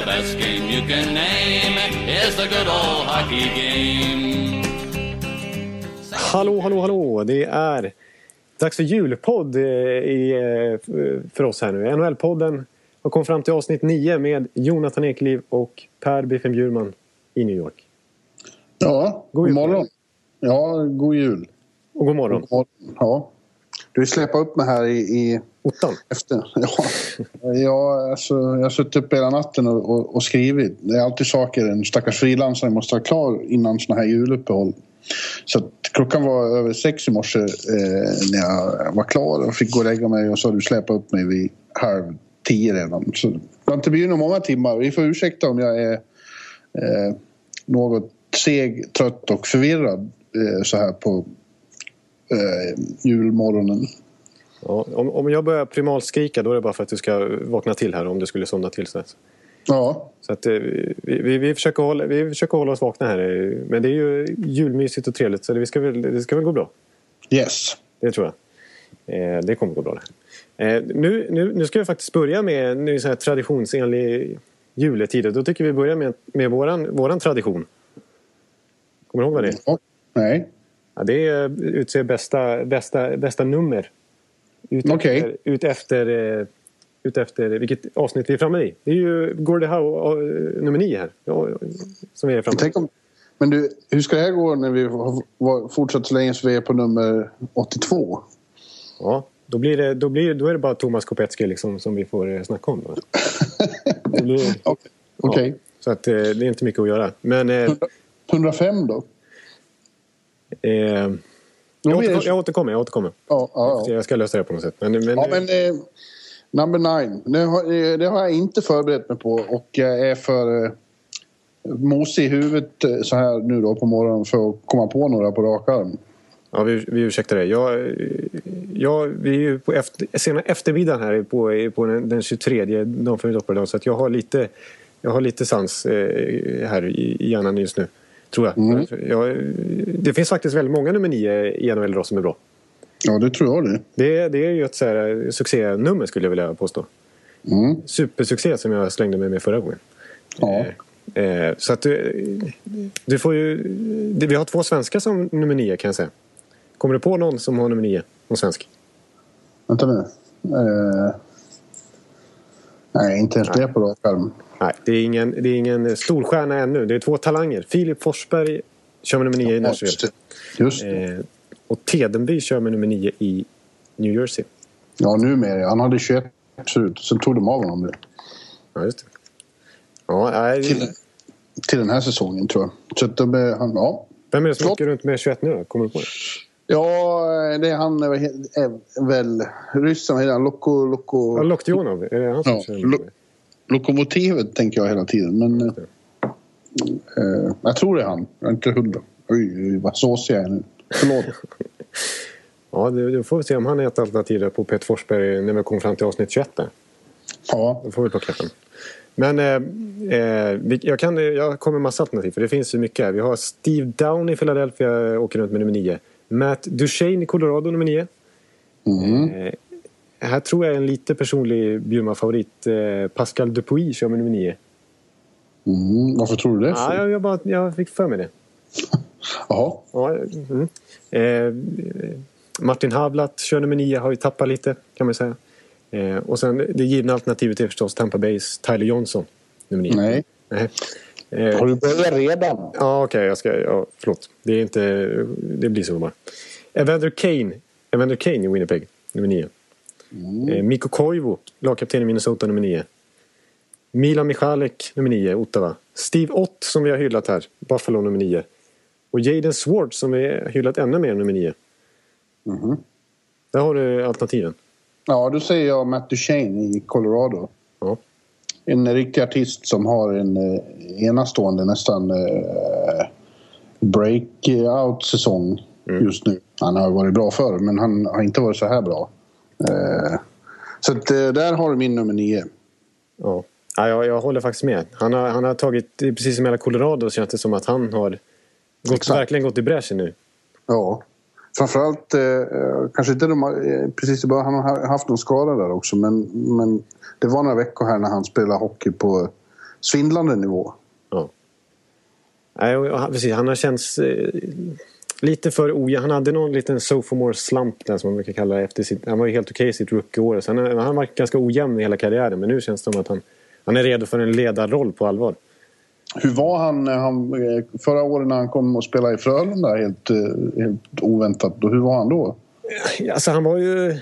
The best game you can name is the good old hockey game. Hallå, hallå, hallå! Det är dags för julpodd eh, i, eh, för oss här nu. NHL-podden har kommit fram till avsnitt 9 med Jonathan Ekeliv och Per Biffen Bjurman i New York. Ja, God god morgon. Ja, god jul. Och god morgon. Ja. Du släpade upp mig här i, i Ottan. efter. Ja. Ja, alltså, jag har suttit upp hela natten och, och, och skrivit. Det är alltid saker en stackars frilansare måste ha klar innan såna här juluppehåll. Så att klockan var över sex i morse eh, när jag var klar och fick gå och lägga mig och så har du släpat upp mig vid halv tio redan. Så det har inte blivit några många timmar. Vi får ursäkta om jag är eh, något seg, trött och förvirrad eh, så här på eh, julmorgonen. Ja, om, om jag börjar primalskrika då är det bara för att du ska vakna till här om du skulle somna till. Så att, Ja, så att, eh, vi, vi, vi, försöker hålla, vi försöker hålla oss vakna här. eh, Men det är ju julmysigt och trevligt så det ska väl, det ska väl gå bra. yes. Det tror jag. Eh, det kommer gå bra. Eh, nu, nu, nu ska vi faktiskt börja med nu så här traditionsenlig juletid. Då tycker vi börjar med, med våran, våran tradition. Kommer du ihåg vad det är? Ja. Nej. Ja, det är utse bästa, bästa, bästa nummer. Ut efter, ut, efter, eh, ut efter vilket avsnitt vi är framme i. Det är ju Gordie Howe eh, nummer nio här. Ja, som vi är framme. Tänk om, men du, hur ska det här gå när vi har fortsatt så länge så vi är på nummer 82? Ja, då, blir det, då, blir, då är det bara Thomas Kopetzky liksom som vi får eh, snacka om. Okej. Okej. Så att, det är inte mycket att göra. Men eh, 105 då? eh, jag, Då blir återkom, det- jag återkommer. Jag, återkommer. Ja, ja, ja. jag ska lösa det på något sätt. Men, men, ja men eh, number nine. Det har, eh, det har jag inte förberett mig på och jag är för eh, mosig i huvudet eh, så här nu då på morgonen för att komma på några på rak arm. Ja, vi, vi ursäktar det. Jag, jag, vi är ju på efter, sena eftermiddagen här på, på den, den 23 dagen för dopparedag så jag har lite, jag har lite sans eh, här i hjärnan just nu. Tror jag. Mm. jag. Det finns faktiskt väldigt många nummer 9 i NHL idag som är bra. Ja, det tror jag det. Det, det är ju ett så här, succénummer skulle jag vilja påstå. Mm. Supersuccé som jag slängde mig med förra gången. Ja. Eh, så att du, du får ju... Vi har två svenskar som nummer 9 kan jag säga. Kommer du på någon som har nummer 9? Någon svensk? Vänta nu. Eh, nej, inte ens det på rak arm. Nej, det är ingen, det är ingen storstjärna ännu. Det är två talanger. Filip Forsberg kör med nummer 9 i Nashville. just. Eh, och Tedenby kör med nummer 9 i New Jersey. Ja, numera. Han hade 21 förut. Sen tog de av honom det. Ja, just det. Ja, nej, Till, till den här säsongen tror jag. Så att de, han, ja. Vem är det som åker runt med 21 nu? Kommer du på det? Ja, det är han är, väl ryssen. Vad heter han? Loko, loko, Ja, Loktionov. Är det han som Ja, kör? Lo- Lokomotivet tänker jag hela tiden. Men eh, eh, jag tror det är han. Jag är inte hundra. Oj, vad såsig jag är nu. Förlåt. Ja, du, får vi se om han är ett alternativ där på Peter Forsberg när vi kommer fram till avsnitt 21 där. Ja, Då får vi plocka den. Men eh, eh, jag, kan, jag kommer med massa alternativ för det finns ju mycket här. Vi har Steve Down i Philadelphia åker runt med nummer 9. Matt Duchene i Colorado nummer 9. mm. Eh, här tror jag en lite personlig Bjurman-favorit. Eh, Pascal Dupuis kör med nummer 9. Mm. Varför tror du det? För? jag, jag, bara, jag fick för mig det. Jaha. Ja, mm. eh, Martin Havlat kör nummer 9, har ju tappat lite kan man säga. Eh, och sen det givna alternativet är förstås Tampa Bays Tyler Johnson. Nummer 9. Nej. Nej. Eh, Har du börjat redan? Ja, okej. jag ska... Ja, förlåt. Det är inte... Det blir så bara. Evander Kane. Evander Kane i Winnipeg, nummer 9. Eh, Mikko Koivu, lagkapten i Minnesota, nummer 9. Milan Michalek, nummer 9, Ottawa. Steve Ott, som vi har hyllat här, Buffalo, nummer 9. Och Jaden Swartz, som vi har hyllat ännu mer, nummer 9. Mhm. Där har du alternativen. Ja, då säger jag Matt Duchene i Colorado. En riktig artist som har en eh, enastående nästan eh, breakout-säsong Mm. just nu. Han har varit bra förr, men han har inte varit så här bra. Eh, så att, eh, där har du min nummer nio. Ja. Ja, jag, jag håller faktiskt med. Han har, han har tagit, precis som hela Colorado känns det som att han har gått, Exakt. verkligen gått i bräschen nu. Ja. Framförallt, eh, eh, kanske inte de, har- eh, precis i början, han har haft någon skada där också. Men, men det var några veckor här när han spelade hockey på svindlande nivå. Ja. Nej, precis, han har känts eh, lite för ojämn. Han hade någon liten sophomore slump där som man brukar kalla det. Efter sitt, han var ju helt okej i sitt rookie-år. Sen han har varit ganska ojämn i hela karriären. Men nu känns det som att han, han är redo för en ledarroll på allvar. Hur var han, när han eh, förra året när han kom och spelade i Frölunda helt, eh, helt oväntat? Hur var han då? Alltså han var ju...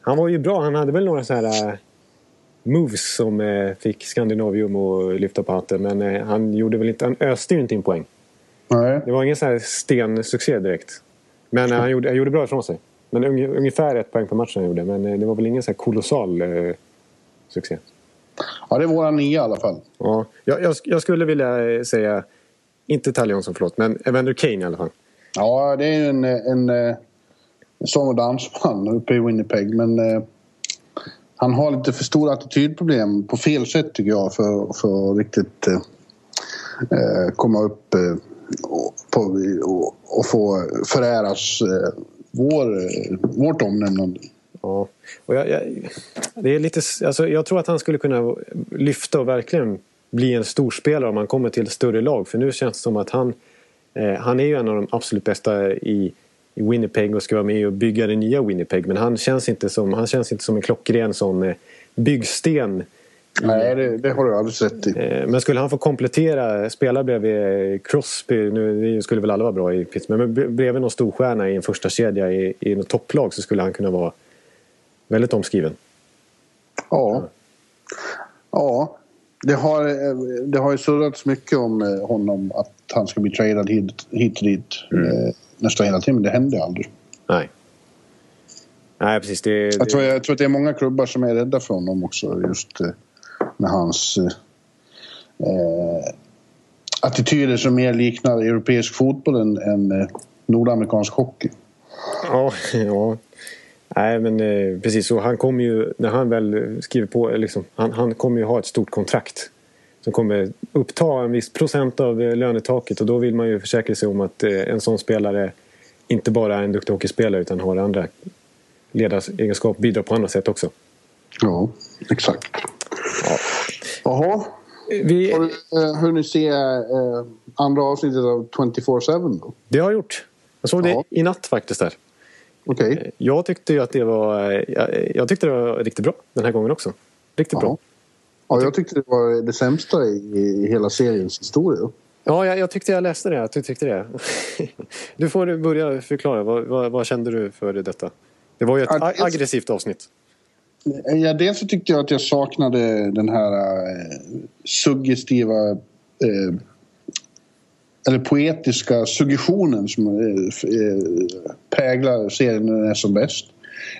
Han var ju bra. Han hade väl några så här... Moves som eh, fick Skandinavium att lyfta på hatten. Men eh, han gjorde väl inte... Han öste ju inte in poäng. Nej. Det var ingen så här stensuccé direkt. Men eh, han, gjorde, han gjorde bra ifrån sig. Men unge, ungefär ett poäng per match han gjorde. Men det var väl ingen så här kolossal eh, succé. Ja, det är våra nio i alla fall. Ja, jag, jag, jag skulle vilja säga... Inte Tal Johnson, förlåt. Men Evander Kane i alla fall. Ja, det är ju en, en, eh, sång och dansman uppe i Winnipeg. Men eh, han har lite för stora attitydproblem på fel sätt tycker jag för, för att riktigt eh, eh komma upp eh, och, på, och, och få föräras eh, vår, eh, vårt omnämnande. Ja. Och jag, jag, det är lite, alltså jag tror att han skulle kunna lyfta och verkligen bli en storspelare om han kommer till ett större lag. För nu känns det som att han, eh, han är ju en av de absolut bästa i, i Winnipeg och ska vara med och bygga det nya Winnipeg. Men han känns inte som, han känns inte som en klockren sån eh, byggsten. Nej, det, det har du alldeles rätt i. Eh, men skulle han få komplettera, spela bredvid Crosby, nu skulle väl alla vara bra i Pittsburgh, men bredvid någon storstjärna i en första kedja i, i något topplag så skulle han kunna vara väldigt omskriven. Ja. Ja. Det har, eh, det har ju surrats mycket om honom att han ska bli tradad hit, hit och dit eh, nästan hela tiden, men det händer aldrig. Nej. Nej, precis. Det, Jag tror, jag tror att det är många klubbar som är rädda för honom också just eh, med hans eh, eh, attityder som mer liknar europeisk fotboll än, än eh, nordamerikansk hockey. ja, ja. Nej, men eh, precis så. Han kommer ju, när han väl skriver på, liksom, han, han kommer ju ha ett stort kontrakt som kommer uppta en viss procent av eh, lönetaket och då vill man ju försäkra sig om att eh, en sån spelare inte bara är en duktig hockeyspelare utan har andra ledaregenskaper, bidrar på andra sätt också. Ja, exakt. Jaha. Vi, Har du eh, hunnit se andra avsnittet av 24-7 då? det har jag gjort. Jag såg Ja. det i natt faktiskt. där. Okej. Jag tyckte ju att det var, jag, jag tyckte det var riktigt bra den här gången också. Riktigt bra. Ja. Ja, jag tyckte det var det sämsta i, hela seriens historia. Ja, jag, jag tyckte jag läste det. Jag tyckte det. Du får börja förklara. Vad, vad, vad kände du för detta? Det var ju ett Ja, aggressivt avsnitt. Ja, dels så tyckte jag att jag saknade den här eh, suggestiva eh, eller poetiska suggestionen som eh, eh, präglar serien när den är som bäst.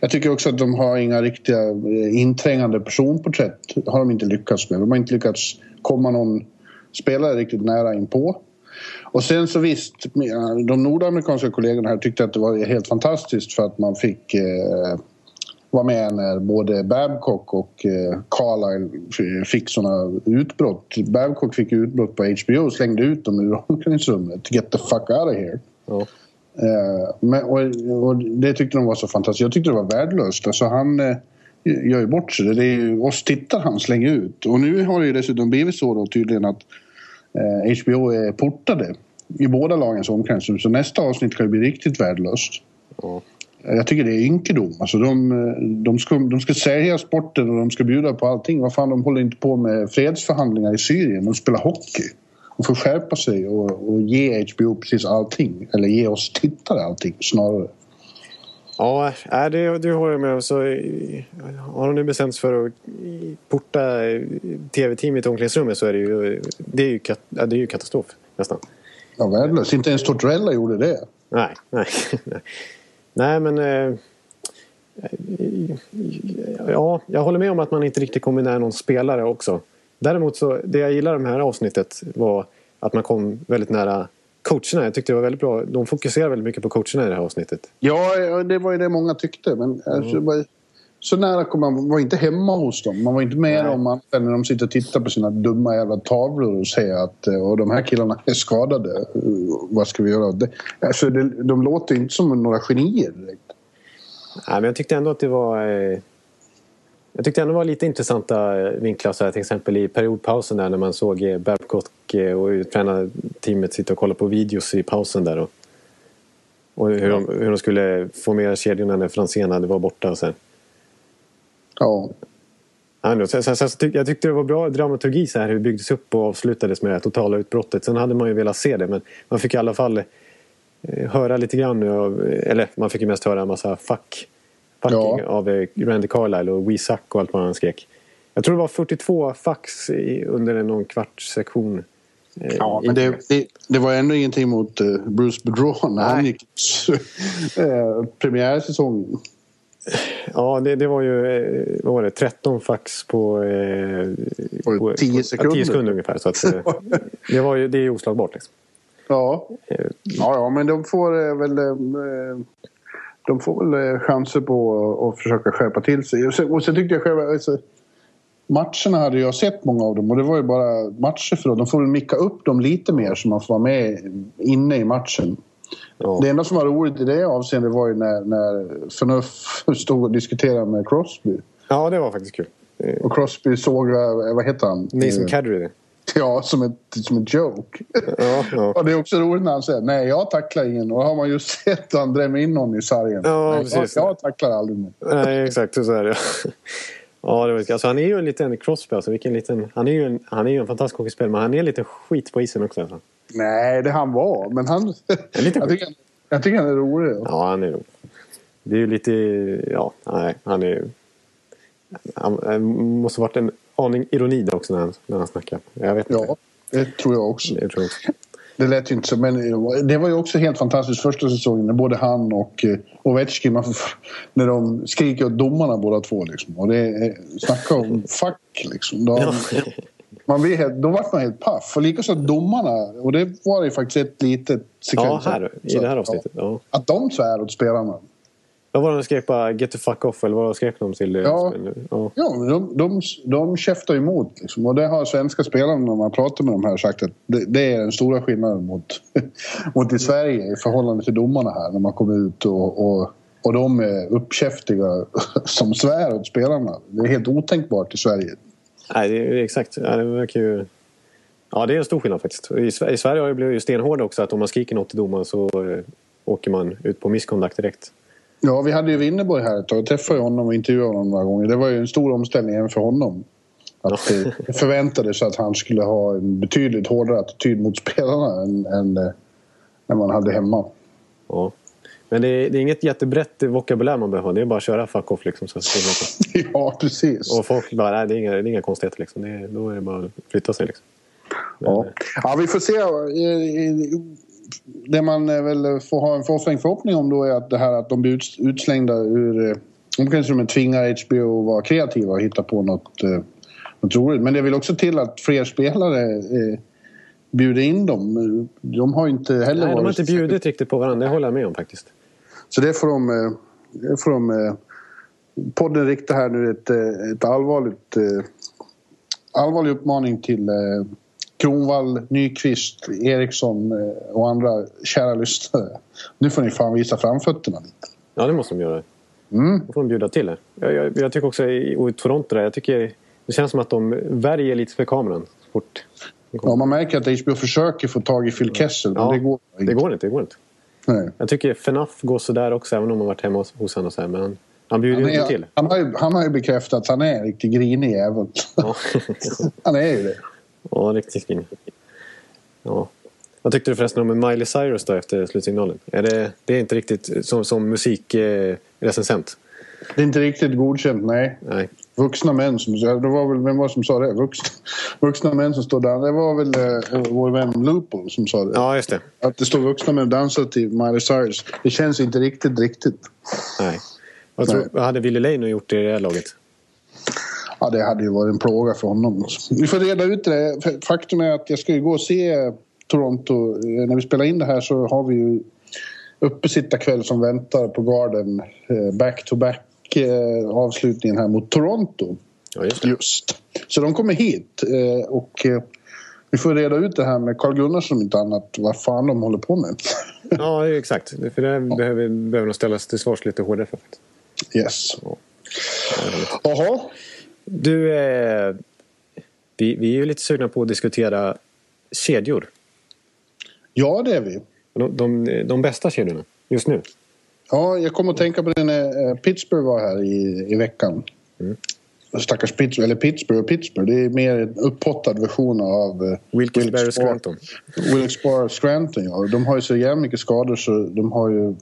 Jag tycker också att de har inga riktiga eh, inträngande personporträtt. har de inte lyckats med. De har inte lyckats komma någon spelare riktigt nära inpå. Och sen så visst, eh, de nordamerikanska kollegorna här tyckte att det var helt fantastiskt för att man fick eh, vara med när både Babcock och eh, Carlisle fick sådana utbrott. Babcock fick utbrott på HBO och slängde ut dem ur omklädningsrummet. Get the fuck out of here. Ja. Eh, men, och, och det tyckte de var så fantastiskt. Jag tyckte det var värdelöst. Alltså han eh, gör ju bort sig. Det är ju oss tittare han slänger ut. Och nu har det ju dessutom blivit så då tydligen att eh, HBO är portade i båda lagens omklädningsrum. Så nästa avsnitt kan ju bli riktigt värdelöst. Ja. Jag tycker det är ynkedom. Alltså de, de, ska, de ska sälja sporten och de ska bjuda på allting. Vad fan, de håller inte på med fredsförhandlingar i Syrien. De spelar hockey. De får skärpa sig och, och ge HBO precis allting. Eller ge oss tittare allting snarare. Ja, det, det håller jag med om. Så eh, har de nu bestämt sig för att porta eh, tv-teamet i omklädningsrummet så är det ju, det är ju, kat, det är ju katastrof nästan. Ja, värdelöst. Inte ens Tortorella gjorde det. Nej, nej. nej men... Eh, ja, jag håller med om att man inte riktigt kommer nära någon spelare också. Däremot så, det jag gillar det här avsnittet var att man kom väldigt nära coacherna. Jag tyckte det var väldigt bra. De fokuserar väldigt mycket på coacherna i det här avsnittet. Ja, det var ju det många tyckte. Men alltså, var, så nära kom man var inte hemma hos dem. Man var inte med Nej. dem annat när de sitter och tittar på sina dumma jävla tavlor och säger att eh, och de här killarna är skadade. Eh, Vad ska vi göra? Det, alltså, det, de låter inte som några genier direkt. Nej, men jag tyckte ändå att det var... Eh, jag tyckte ändå det var lite intressanta eh, vinklar. Så här, till exempel i periodpausen där när man såg eh, Babcock eh, och tränarteamet sitta och kolla på videos i pausen där. Och, och hur, de, hur de skulle få med kedjorna när Franzén hade var borta. Och så här. Ja. Ja, men sen, sen, sen, tyck, jag tyckte det var bra dramaturgi så här, hur det byggdes upp och avslutades med det här totala utbrottet. Sen hade man ju velat se det men man fick i alla fall höra lite grann eller man fick ju mest höra en massa fuck, fucking Ja. av eh, Randy Carlyle och We Suck och allt vad han skrek. Jag tror det var 42 fucks i, under någon kvarts sektion. eh, Ja, men det, det, det var ändå ingenting mot eh, Bruce Boudreau när han gick uh, premiärsäsongen. Ja, det, det var ju eh, vad var det, 13 fax på, eh, På 10 ja, sekunder. 10 sekunder ungefär. Så att, eh, det, var ju, det är oslagbart. Liksom. Ja. Eh, ja, ja, men de får eh, väl... eh, De får väl eh, chanser på att- försöka skärpa till sig. Och sen, och sen tyckte jag själv... Alltså, matcherna hade jag sett många av dem och det var ju bara matcher för dem. De får väl micka upp dem lite mer så man får vara med inne i matchen. Ja. Det enda som var roligt i det avseendet var ju när, när Förnuff stod och diskuterade med Crosby. ja, det var faktiskt kul. Eh, Och Crosby såg, eh, vad heter han? Mason Eh, Kadri. Ja, som ett, som ett joke. Ja, ja. Och det är också roligt när han säger nej, jag tacklar ingen. Och har man just sett han drämma in någon i sargen. Ja, nej, jag, precis. jag tacklar aldrig någon. Nej, exakt. Så är det. Ja, det var, alltså, han är ju en liten Crosby. Alltså, vilken liten, han, är ju en, han är ju en fantastisk hockeyspelare, men han är en liten skit på isen också. Alltså. Nej, det han var. Men han... En jag, tycker, jag tycker han är rolig. Ja, han är nog... Det är ju lite... Ja, nej, han är ju... Han, han måste varit en aning ironi där också när han, när han snackar. Jag vet inte. Ja, det tror jag också. Det tror jag också. Det lät ju inte så, men det var ju också helt fantastiskt första säsongen när både han och eh, Ovechkin, man när de skriker åt domarna båda två. Liksom. Och det snacka om fuck liksom. De, man blir helt, då vart man helt paff. Och likaså domarna, och det var ju faktiskt ett litet sekvens. Ja, här, i det här avsnittet. Ja. Att de svär åt spelarna. Vad var det de skrek bara? Get the fuck off? Eller vad skrek de till? Ja. ja. Ja, de, de, de käftar emot. Liksom. Och det har svenska spelarna när man pratar med dem här sagt att det, det är den stora skillnaden mot, mot i Sverige i förhållande till domarna här när man kommer ut och, och, och de är uppkäftiga som svär åt spelarna. Det är helt otänkbart i Sverige. Nej, det är exakt. Ja, det verkar ju... Ja, det är en stor skillnad faktiskt. I, i Sverige har det blivit ju stenhård också att om man skriker något till domaren så eh, åker man ut på misconduct direkt. Ja, vi hade ju Winnerborg här ett tag. Jag träffade honom och intervjuade honom några gånger. Det var ju en stor omställning även för honom. Att det förväntades att han skulle ha en betydligt hårdare attityd mot spelarna än, än, eh, än man hade hemma. Ja. Men det är, det är inget jättebrett vokabulär man behöver. Det är bara att köra fuck off liksom. Så Ja, precis. och folk bara, nej det är inga, det är inga konstigheter liksom. Det är, då är det bara att flytta sig liksom. Men, Ja. eh, ja, vi får se. Eh, eh, Det man eh, väl får ha en förfäng förhoppning om då är att det här att de blir uts- utslängda ur... eh, De kanske de tvingar HBO att vara kreativa och hitta på något, eh, något roligt. Men det vill också till att fler spelare eh, bjuder in dem. De har inte heller Nej, de har inte bjudit riktigt på varandra. Det håller jag med om faktiskt. Så det får de... eh, Det får de eh, podden riktar här nu ett, eh, ett allvarligt... eh, Allvarlig uppmaning till eh, Kronvall, Nyqvist, Eriksson eh, och andra kära lyssnare. Nu får ni fan visa framfötterna lite. Ja, det måste de göra. Mm. Då får de bjuda till det. Jag, jag, jag tycker också och i Toronto där, jag tycker det känns som att de värjer lite för kameran. Fort. Ja, man märker att HBO försöker få tag i Phil Kessel, men Ja, det går Det går inte. Det går inte. Nej. Jag tycker FNAF går sådär också, även om man varit hemma hos, honom. och Så här, men han, han bjuder Han, ju inte är, till. han, har ju, han har ju bekräftat att han är en riktigt grinig jävel. Ja, Han är ju det. Ja riktigt fin. Ja. Vad tyckte du förresten om Miley Cyrus då efter slutsignalen? Är det, det är inte riktigt som, som musikrecensent? Det är inte riktigt godkänt, nej. Nej. Vuxna män som... Det var väl, vem var det som sa det? Vuxna, vuxna män som står där. Det var väl eh, vår vän Lupo som sa det. Ja, just det. Att det står vuxna män och dansar till Miley Cyrus. Det känns inte riktigt riktigt. Nej. Vad, tror, vad hade Willy Leino gjort i det här laget? Ja, det hade ju varit en plåga för honom. Vi får reda ut det. Faktum är att jag ska ju gå och se Toronto. När vi spelar in det här så har vi ju uppesittarkväll som väntar på Garden. Back-to-back -back, avslutningen här mot Toronto. Ja, just, just. Så de kommer hit och vi får reda ut det här med Carl Gunnarsson om inte annat. Vad fan de håller på med. ja, exakt. För det ja. behöver, behöver nog ställas till svars lite hårdare för. Yes. Jaha. Du, eh, vi, vi är ju lite sugna på att diskutera kedjor. Ja, det är vi. De, de, de bästa kedjorna just nu. Ja, jag kom att tänka på det när Pittsburgh var här i, i veckan. Mm. Stackars Pittsburgh, eller Pittsburgh och Pittsburgh. Det är mer en upphottad version av... Wilkes-Barre Scranton. Wilkes-Barre Scranton, ja. De har ju så jävla mycket skador så de har ju...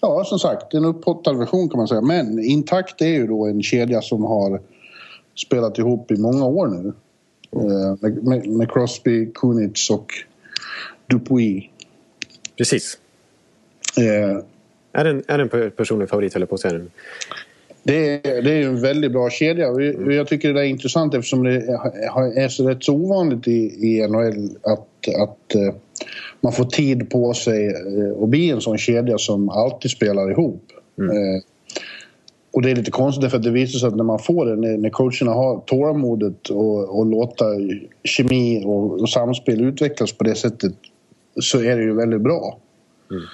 Ja, som sagt, en upphottad version kan man säga. Men intakt är ju då en kedja som har spelat ihop i många år nu. Mm. Med, med, med, Crosby, Kunitz och Dupuis. Precis. Eh, är det en, är det en personlig favorit, höll på att säga. Det är, det är en väldigt bra kedja. Jag tycker det är intressant eftersom det är så rätt så ovanligt i, i NHL att, att eh, man får tid på sig eh, att bli en sån kedja som alltid spelar ihop. Mm. Och det är lite konstigt för att det visar sig att när man får det, när, när coacherna har tålamodet och, och låta kemi och, och, samspel utvecklas på det sättet så är det ju väldigt bra. Mm.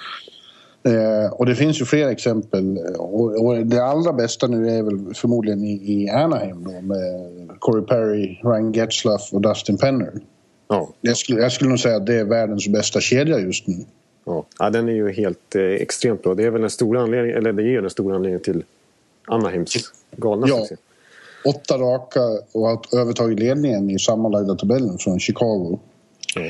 Eh, och det finns ju fler exempel. Och, och, det allra bästa nu är väl förmodligen i, i Anaheim då med Corey Perry, Ryan Getzlaff och Dustin Penner. Ja. Jag, skulle, jag skulle nog säga att det är världens bästa kedja just nu. Ja, ja den är ju helt eh, extremt bra. Det är väl en stor anledning, eller det ger en stor anledning till Anaheims galna ja. succé. Åtta raka och har övertagit ledningen i sammanlagda tabellen från Chicago. Ja.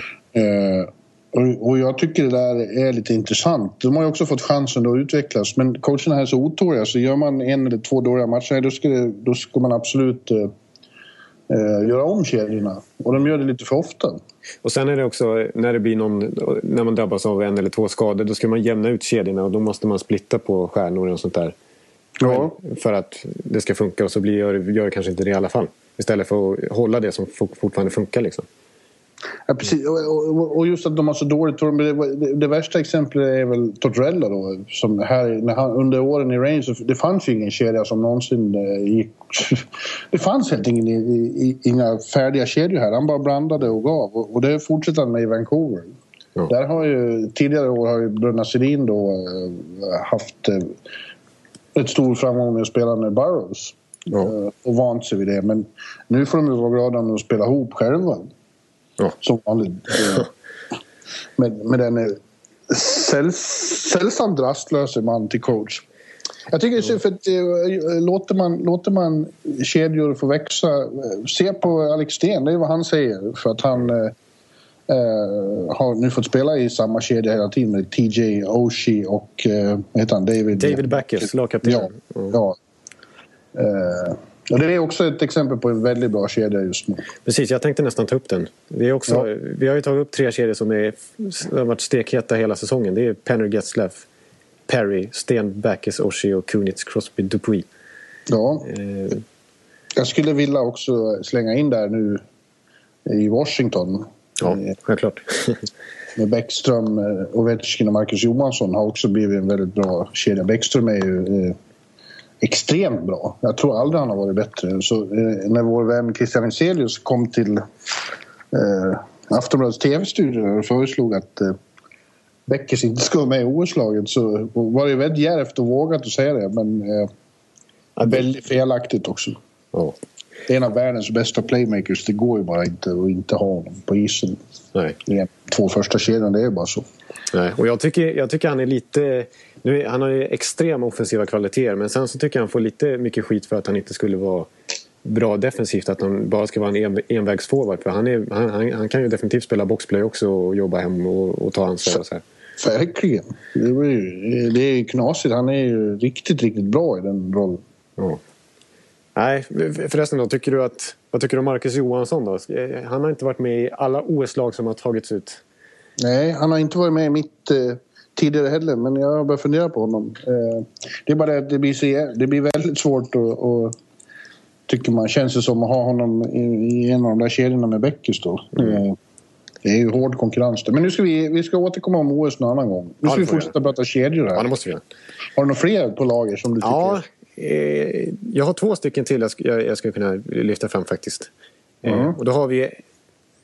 Eh, och, och, jag tycker det där är lite intressant. De har ju också fått chansen att utvecklas men coacherna är så otåliga så gör man en eller två dåliga matcher då ska, det, då ska man absolut eh, eh, göra om kedjorna. Och de gör det lite för ofta. Och sen är det också när det blir någon, när man drabbas av en eller två skador då ska man jämna ut kedjorna och då måste man splitta på stjärnor och sånt där. Ja. För att det ska funka och så blir, gör, gör det kanske inte det i alla fall. Istället för att hålla det som fortfarande funkar liksom. Ja, precis. Och, och, just att de har så dåligt det, det, värsta exemplet är väl Tortorella då. Som här, när han, under åren i Rangers, det fanns ju ingen kedja som någonsin eh, gick... Det fanns helt enkelt inga färdiga kedjor här. Han bara blandade och gav. Och det fortsätter han med i Vancouver. Ja. Där har ju, tidigare år har ju Brunna Sedin då eh, haft eh, ett stor framgång med att spela med Burrows. Ja. Och vant sig vid det. Men nu får de ju vara glada om de spelar ihop själva. Ja. Som vanligt. med, med den eh, säll, sällsamt rastlöse man till coach. Jag tycker det är för att äh, låter, man, låter man kedjor få växa. Eh, se på Alex Sten, det är vad han säger. För att han äh, har nu fått spela i samma kedja hela tiden med TJ Oshie och äh, heter han? David... David Backes, lagkapten. Ja. Mm. ja. Äh, och det är också ett exempel på en väldigt bra kedja just nu. Precis, jag tänkte nästan ta upp den. Vi, är också, ja. vi har ju tagit upp tre kedjor som är, har varit stekheta hela säsongen. Det är Penner, Getzlaff, Perry, Sten, Backes, Oshie och Kunitz, Crosby, Dupuis. Ja. Eh. Jag skulle vilja också slänga in där nu i Washington. Ja, självklart. med Bäckström, eh, Ovechkin och Marcus Johansson har också blivit en väldigt bra kedja. Bäckström är ju eh, extremt bra. Jag tror aldrig han har varit bättre. Så, eh, när vår vän Christian Enselius kom till eh, Aftonbladets tv-studio och föreslog att eh, Beckers inte ska vara med i OS-laget så var det väldigt djärvt och vågat att säga det men eh, väldigt felaktigt också. Ja. En av världens bästa playmakers, det går ju bara inte att inte ha honom på isen. Nej. Två första kedjan, det är bara så. Nej, och jag tycker, jag tycker han är lite... Nu, han har ju extrema offensiva kvaliteter men sen så tycker jag han får lite mycket skit för att han inte skulle vara bra defensivt. Att han bara ska vara en en envägsforward. För han, är, han, han, han, kan ju definitivt spela boxplay också och jobba hem och, och ta ansvar. Och så här. Verkligen. Det är, ju, det är knasigt. Han är ju riktigt, riktigt bra i den rollen. Ja. Nej, förresten då. Tycker du att, vad tycker du om Marcus Johansson då? Han har inte varit med i alla OS-lag som har tagits ut. Nej, han har inte varit med i mitt eh, tidigare heller, men jag har börjat fundera på honom. Eh, det är bara det att det blir, så, det blir väldigt svårt att, att tycker man. Känns det som att ha honom i, i en av de där kedjorna med Bäckis då. Mm. Det är ju hård konkurrens där. Men nu ska vi, vi ska återkomma om OS någon annan gång. Nu ska det vi fortsätta prata kedjor här. Ja, det måste vi. Har du några fler på lager som du tycker? Ja, eh, jag har två stycken till jag, jag, skulle kunna lyfta fram faktiskt. Eh, Mm. och då har vi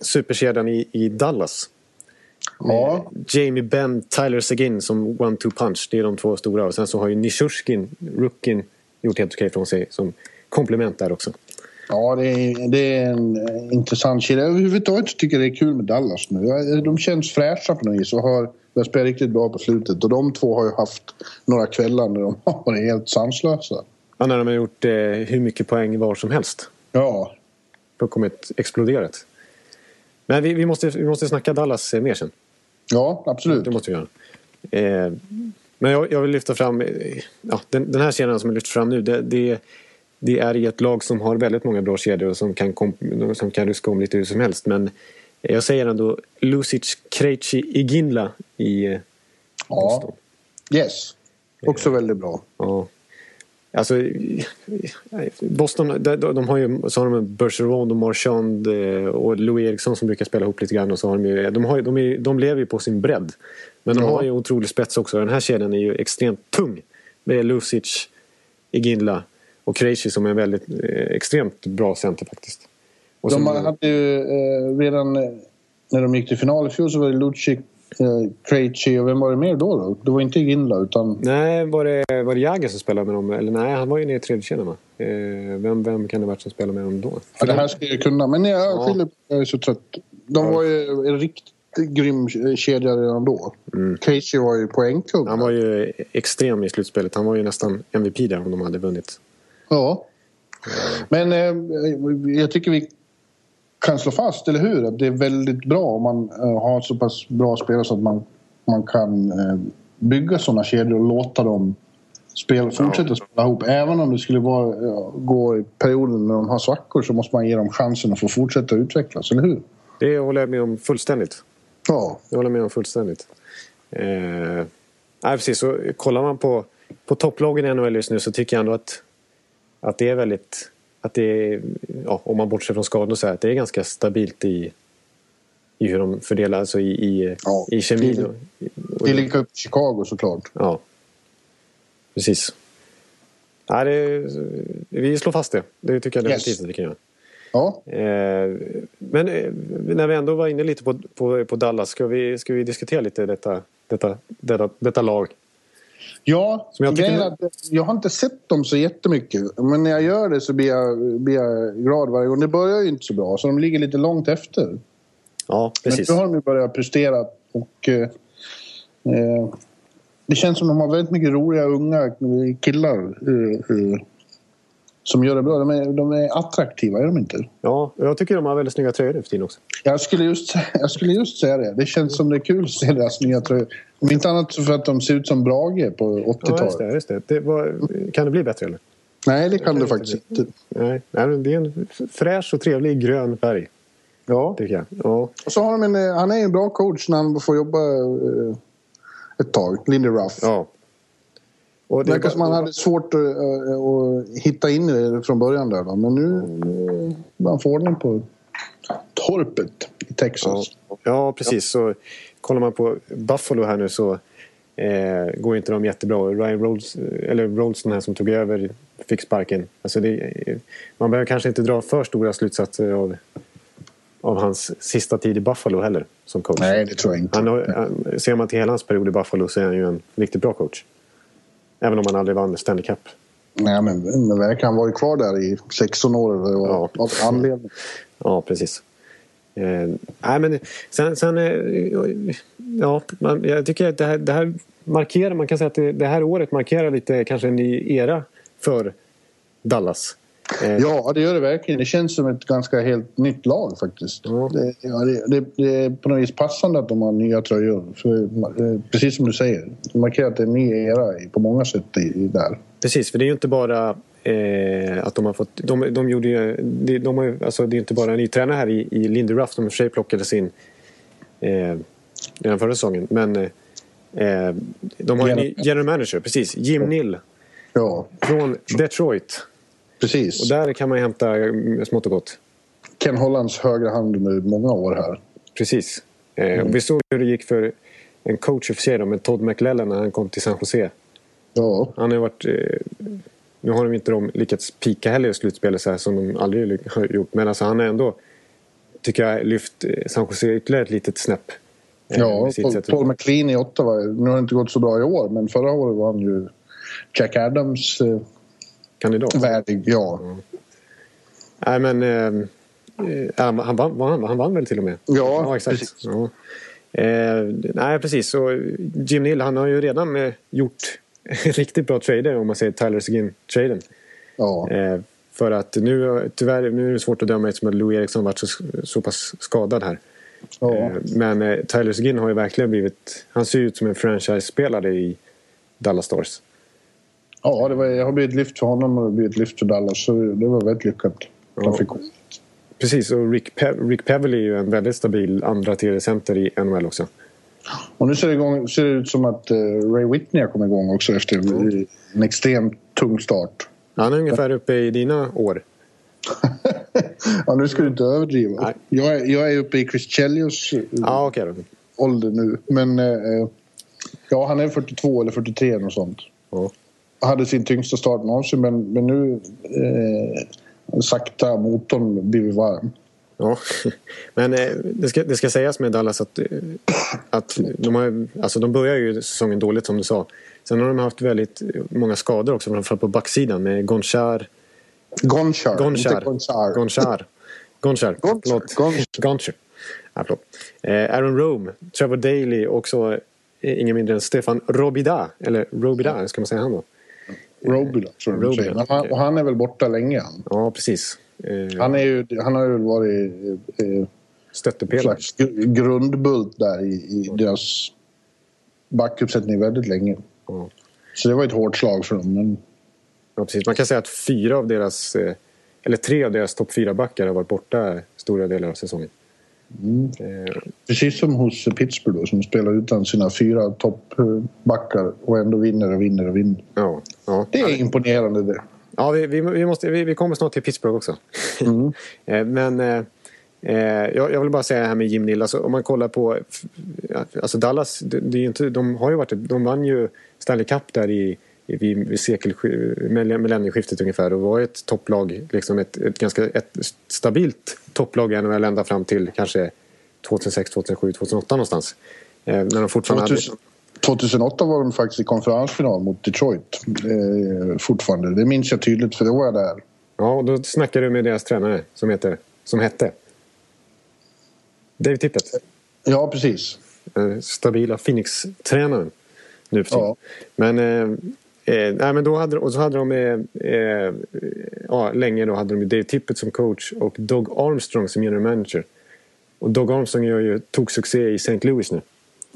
superkedjan i, i Dallas. ja. Jamie Benn, Tyler Seguin som one-two punch. Det är de två stora. Och sen så har ju Nishushkin, rookien, gjort helt okej från sig som komplement där också. Ja, det är, det är en eh, intressant kedja. Överhuvudtaget tycker jag det är kul med Dallas nu. De känns fräscha på något vis och har börjat spela riktigt bra på slutet. Och de två har ju haft några kvällar när de har varit helt sanslösa. Ja, när de har gjort eh, hur mycket poäng var som helst. Ja, kommit exploderat. Men vi, vi, måste, vi måste snacka Dallas eh, mer sen. ja absolut. Det måste vi göra. Eh, men jag, jag vill lyfta fram eh, ja, den, den här kedjan som jag lyft fram nu. Det, det, det är i ett lag som har väldigt många bra kedjor och som kan, som kan ruska om lite hur som helst. Men jag säger ändå Lucic, Krejci, Iginla i eh, Boston. Ja, yes. Också väldigt bra. Ja. Alltså, Boston, de, har ju så har de Bergeron och Marchand eh, och Louis Eriksson som brukar spela ihop lite grann. Och så har de, ju, de, har, de, är, de lever ju på sin bredd. Men de Ja. har ju otrolig spets också. Den här kedjan är ju extremt tung. Med Lucic, Iginla och Krejci som är en väldigt eh, extremt bra center faktiskt. Och De som- hade ju eh, redan eh, när de gick till final i fjol så var det Lucic, eh, Krejci och vem var det mer då? då? Det var inte Ginla utan... Nej, var det, var det Jagger som spelade med dem? Eller nej, han var ju nere i tredje kedjan va? Eh, vem, vem kan det varit som spelade med dem då? Ja, det här skulle jag kunna, men jag Ja. skyller på jag är så trött. De Ja. var ju en riktigt grym kedja redan då. Mm. Krejci var ju poängkung. Han var ju extrem i slutspelet. Han var ju nästan MVP där om de hade vunnit. Ja. Men eh, jag tycker vi kan slå fast, eller hur? Att det är väldigt bra om man eh, har så pass bra spelare så att man, man kan eh, bygga sådana kedjor och låta dem spela, fortsätta spela ihop. Även om det skulle vara, ja, gå i perioden när de har svackor så måste man ge dem chansen att få fortsätta utvecklas, eller hur? Det håller jag med om fullständigt. Ja. Det håller jag med om fullständigt. Eh, nej, precis. Så kollar man på, på topplagen i NHL just nu så tycker jag ändå att, att det är väldigt... Att det är, ja, om man bortser från skador så här, att det är ganska stabilt i, i hur de fördelar, alltså i, i, Ja. i kemin. Och, och, Det är lika upp till Chicago såklart. Ja, precis. Nej, det, vi slår fast det. Det tycker jag Yes. definitivt att vi kan göra. Ja, Eh, men eh, när vi ändå var inne lite på, på, på Dallas, ska vi, ska vi diskutera lite detta, detta, detta, detta lag? Ja, Som jag tycker- att jag har inte sett dem så jättemycket. Men när jag gör det så blir jag, blir jag glad varje gång. Det börjar ju inte så bra, så de ligger lite långt efter. Ja, precis. Men nu har de ju börjat prestera och... Eh, eh, det känns som de har väldigt mycket roliga unga killar eh, eh, som gör det bra. De är, de är attraktiva, är de inte? Ja, jag tycker de har väldigt snygga tröjor nu för tiden också. Jag skulle, just, jag skulle just säga det. Det känns som det är kul att se deras nya tröjor. Om inte annat så för att de ser ut som Brage på Ja, just 80-talet. det. Just det. Det var, kan det bli bättre eller? Nej, det kan det inte faktiskt inte. Nej, nej det är en fräsch och trevlig grön färg, Ja. tycker jag. Ja, Och så har de en, eh, han är en bra coach när han får jobba eh, ett tag. Lindy Ruff. ja. Och Det verkar som han hade svårt att, eh, att hitta in i det från början där. Då. Men nu nu har han få ordning på torpet i Texas. Ja, ja precis. Så kollar man på Buffalo här nu så eh, går inte de jättebra. Ryan Rolls, eller Rolston här som tog över fick sparken. Alltså det, man behöver kanske inte dra för stora slutsatser av, av hans sista tid i Buffalo heller som coach. Nej, det tror jag inte. Han har, han, ser man till hela hans period i Buffalo så är han ju en riktigt bra coach. Även om han aldrig vann Stanley Cup. Nej, men, men verkar han var ju kvar där i 16 år och, Ja. av anledning. Ja, precis. Eh, nej, men sen... sen eh, ja, man, jag tycker att det här, det här markerar... Man kan säga att det, det här året markerar lite kanske en ny era för Dallas. Eh, Ja, det gör det verkligen. Det känns som ett ganska helt nytt lag faktiskt. Ja. Det, ja, det, det, är på något vis passande att de har nya tröjor. För, eh, precis som du säger, det markerar att det är en ny era på många sätt i, i där. Precis, för det är ju inte bara eh, att de har fått... De, de gjorde ju, de, de har, alltså, det är inte bara en ny tränare här i, i Lindy Ruff som i och för sig plockades in eh, redan förra säsongen. Men eh, eh, de har en ny general manager, precis. Jim Nill Ja, från Detroit. Precis. Och där kan man hämta mm, smått och gott. Ken Hollands högra hand under många år här. Precis. Eh, och Vi såg hur det gick för en coach i och för sig Todd McLellan när han kom till San Jose. Ja, Han har varit... Nu har de inte de lyckats pika heller i slutspelet så här som de aldrig har gjort. Men alltså han har ändå, tycker jag, lyft eh, San Jose ytterligare ett litet snäpp. eh, ja Paul. Paul McLean i Ottawa. Nu har det inte gått så bra i år, men förra året var han ju Jack Adams eh, Kandidat. värdig. Ja. Nej men... Eh, han, han, vann, han, han vann väl till och med? Ja, exakt. precis. Ja. Eh, nej precis. Så Jim Neal han har ju redan eh, gjort riktigt bra trader om man säger Tyler Seguin-traden. ja. Eh, för att nu, tyvärr, nu är det svårt att döma eftersom att Lou Eriksson varit så, så pass skadad här. ja. Eh, men eh, Tyler Seguin har ju verkligen blivit... Han ser ut som en franchise-spelare i Dallas Stars. ja det, var, jag har blivit lyft för honom och det har blivit lyft för Dallas. Så det var väldigt lyckat. Ja. Fick, Precis, och Rick, Pe- Rick Peverly är ju en väldigt stabil andra tredje center i NHL också. Och nu ser det, igång, ser det ut som att eh, Ray Whitney har kommit igång också efter en extremt tung start. Han är ungefär uppe i dina år. ja, nu ska du inte överdriva. Nej. Jag är, jag är uppe i Chris Chelios eh, okej då. ålder nu. Men eh, ja, han är 42 eller 43 eller sånt. Ja. hade sin tyngsta start någonsin men, men nu eh, sakta motorn blivit varm. Ja, men eh, det, ska, det ska sägas med Dallas att, eh, att de, har, alltså de börjar ju säsongen dåligt som du sa. Sen har de haft väldigt många skador också, framförallt på backsidan med Gonchar. Gonchar, Gonchar. inte Gonchar. Gonchar. Gonchar. Gonchar. Gonchar. Gonchar. Ja, förlåt. Eh, Aaron Rome, Trevor Daley och så ingen mindre än Stefan Robida. Eller Robida, ska man säga han då? Robida tror jag Robida, han, och han är väl borta länge han. Ja, precis. Eh, Han, är ju, han har ju varit eh, en Stöttepelare. grundbult där i, i deras backuppsättning väldigt länge. Ja. Så det var ett hårt slag för dem. Men Ja, precis. Man kan säga att fyra av deras, eh, eller tre av deras topp fyra backar har varit borta stora delar av säsongen. Eh, precis som hos Pittsburgh då, som spelar utan sina fyra toppbackar och ändå vinner och vinner och vinner. ja, ja. Det är imponerande det. Ja vi, vi, vi, måste, vi, vi kommer snart till Pittsburgh också. Eh, Men eh, eh, jag, jag vill bara säga det här med Jim Nill. Alltså, om man kollar på... Alltså Dallas, det, det är inte, de har ju varit... De vann ju Stanley Cup där i, vid, vid sekel, millennieskiftet ungefär. Och var ett topplag, liksom ett, ett ganska ett stabilt topplag i NHL ända fram till kanske 2006, 2007, 2008 någonstans. Eh, när de fortfarande hade... 2000, 2008 var de faktiskt i konferensfinal mot Detroit. Eh, fortfarande. Det minns jag tydligt för då var jag där. Ja, och då snackade du med deras tränare som, heter, som hette Dave Tippett. Ja, precis. Eh, stabila Phoenix-tränaren nu för tiden. Ja. Men, eh, eh, nej, men då hade, och så hade de eh, eh, ja, länge då hade de Dave Tippett som coach och Doug Armstrong som general manager. Och Doug Armstrong gör ju tog succé i St. Louis nu.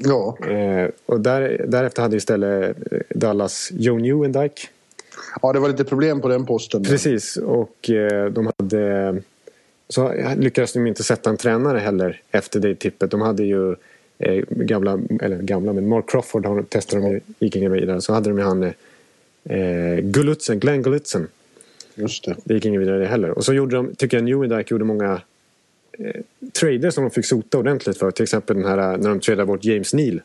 Ja. Eh, och där, därefter hade istället eh, Dallas Joe Newendike. ja, det var lite problem på den posten. Precis, och eh, de hade... Så lyckades de inte sätta en tränare heller efter det tippet. De hade ju eh, gamla, eller gamla, men Mark Crawford har- testade de ju, gick ingen vidare. Så hade de ju han eh, Gulutzen, Glenn Gulutzen. Just det. Det gick ingen vidare det heller. Och så gjorde de, tycker jag Newendike gjorde många eh, trader som de fick sota ordentligt för. Till exempel den här eh, när de tradade bort James Neal.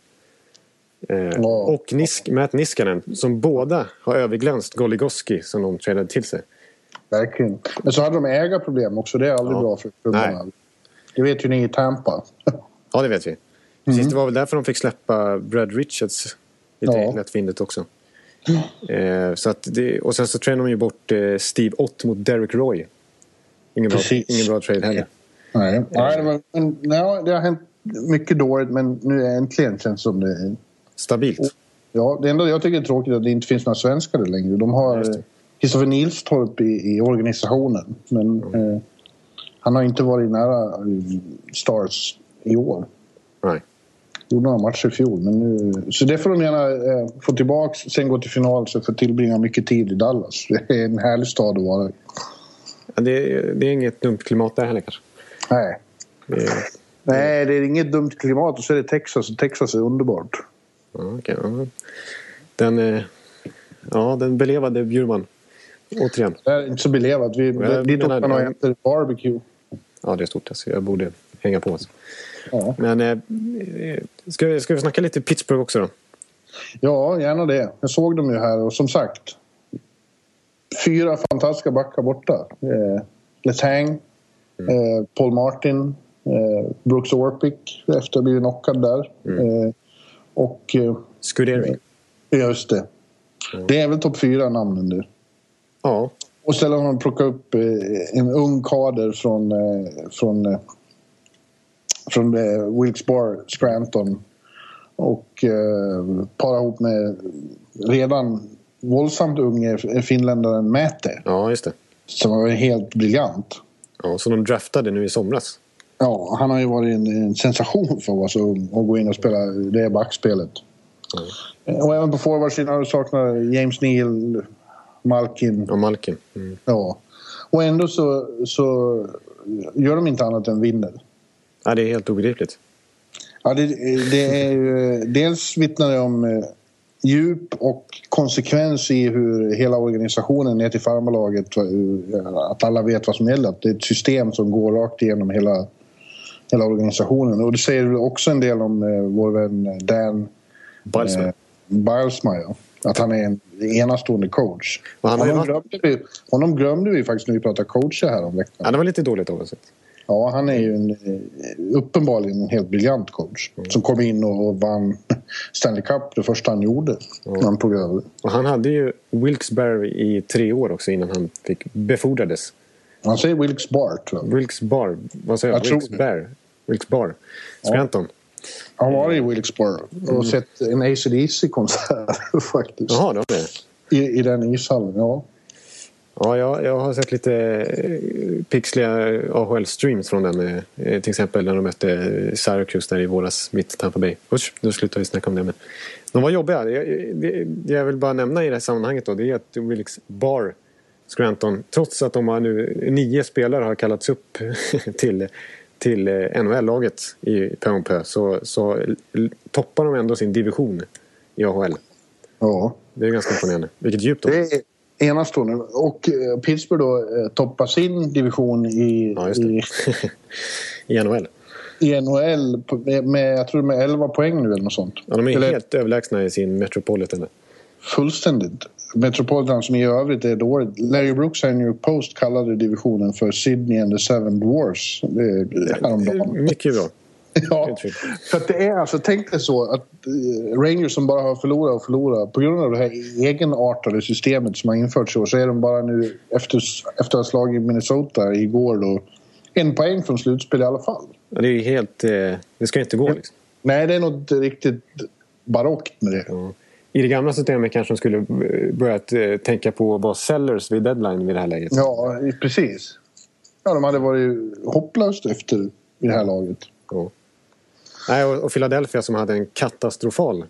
Eh, Ja. Och Nisk, Matt Niskanen som båda har överglänst Goligoski som de tradade till sig. Verkligen. Men så hade de ägarproblem också. Det är aldrig Ja. bra för klubbarna. Det vet ju ni i Tampa. Ja, det vet vi. Precis, Det var väl därför de fick släppa Brad Richards lite Ja. lättvindigt också. Eh, så att det, och sen så tränade de ju bort eh, Steve Ott mot Derek Roy. Ingen bra, Precis. ingen bra trade heller. Nej, Nej men, nej, det har hänt mycket dåligt men nu äntligen känns det som det. Stabilt. Ja, det enda jag tycker är tråkigt är att det inte finns några svenskar längre. De har det. eh, Kristoffer Nilstorp i, i organisationen. Men eh, han har inte varit nära eh, Stars i år. Nej. Gjorde några matcher i fjol. Men nu, så det får de gärna eh, få tillbaka. Sen gå till final så får tillbringa mycket tid i Dallas. Det är en härlig stad att vara i. Ja, det, det är inget dumt klimat där heller kanske. Nej. Det, Nej, det är inget dumt klimat. Och så är det Texas. Och Texas är underbart. ja. Den, eh, ja, den belevade Bjurman. återigen. Det är inte så belevat. Vi, Jag dit man och äter barbecue. Ja, det är stort. Alltså. Jag borde hänga på. Alltså. Ja. Men eh, eh, ska, vi- ska vi snacka lite Pittsburgh också då? ja, gärna det. Jag såg dem ju här och som sagt. Fyra fantastiska backar borta. Eh, Letang, eh, Paul Martin, eh, Brooks Orpik efter att ha blivit knockad där. Eh, och eh, Scuderi. ja, just det. Det är väl topp fyra namnen du. Ja, Och istället har de plockat upp en ung kader från, från, från Wilkes-Barre, Scranton. Och eh, para ihop med redan våldsamt unge finländaren Mäte. ja, just det. Som var helt briljant. Ja, som de draftade nu i somras. Ja, han har ju varit en, en sensation för att så ung och gå in och spela det backspelet. Eh, Och även på forwardsidan har du saknat James Neal, Malkin. Ja, Malkin. Mm. Ja. Och ändå så, så gör de inte annat än vinner. Ja, det är helt obegripligt. Ja, det, det är ju, dels vittnar det om eh, djup och konsekvens i hur hela organisationen ner till farmarlaget, eh, att alla vet vad som gäller. Att det är ett system som går rakt igenom hela, hela organisationen. Och det säger också en del om eh, vår vän Dan Bilesman. eh, Bilesma, ja. Att han är en enastående coach. Och han honom, haft- glömde vi, honom glömde vi faktiskt när vi pratade coacher här om veckan. Ja, det var lite dåligt av oss. Ja, han är ju en, eh, uppenbarligen en helt briljant coach. Som kom in och vann Stanley Cup det första han gjorde när han tog över. Och han hade ju Wilkes-Barre i tre år också innan han fick befordrades. Han säger Wilkes Bar, tror jag. Wilkes-Barre. Vad säger jag? Wilkes-Barre. Wilkes-Barre. Scranton. Han har varit i Wilkes Bar och sett en AC/DC-konsert faktiskt. Jaha, de är I, I den ishallen, ja. Ja, jag, jag har sett lite eh, pixliga AHL-streams från den. eh, Till exempel när de mötte eh, Syracuse där i våras, mitt Tampa Bay. Usch, nu slutar vi snacka om det. Men de var jobbiga. Jag, det, det jag vill bara nämna i det här sammanhanget då, det är att Wilkes Bar Scranton, trots att de har nu nio spelare har kallats upp till, till NHL-laget i pö om pö, så, så toppar de ändå sin division i AHL. ja. Det är ganska imponerande. Vilket djup de Det enastående. Och eh, Pittsburgh då eh, toppar sin division i, Ja, i, i NHL. i NHL med, jag tror med 11 poäng nu eller något sånt. Ja, de är Eller- helt överlägsna i sin Metropolitan. Fullständigt. Metropolitan som i övrigt är dåligt. Larry Brooks här i New York Post kallade divisionen för Sydney and the Seven Dwarfs. Häromdagen. Mycket bra. Ja, för att det är alltså, tänk dig så att eh, Rangers som bara har förlorat och förlorat på grund av det här egenartade systemet som har införts så, så är de bara nu efter, efter att ha slagit Minnesota igår då en poäng från slutspel i alla fall. Det är ju helt... Eh, det ska inte gå liksom. Nej, det är något riktigt barockt med det. Ja. I det gamla systemet kanske de skulle eh, börjat tänka på att vara sellers vid deadline vid det här läget. Ja, precis. Ja, de hade varit hopplöst efter i det här laget. Ja. Nej, och, Philadelphia som hade en katastrofal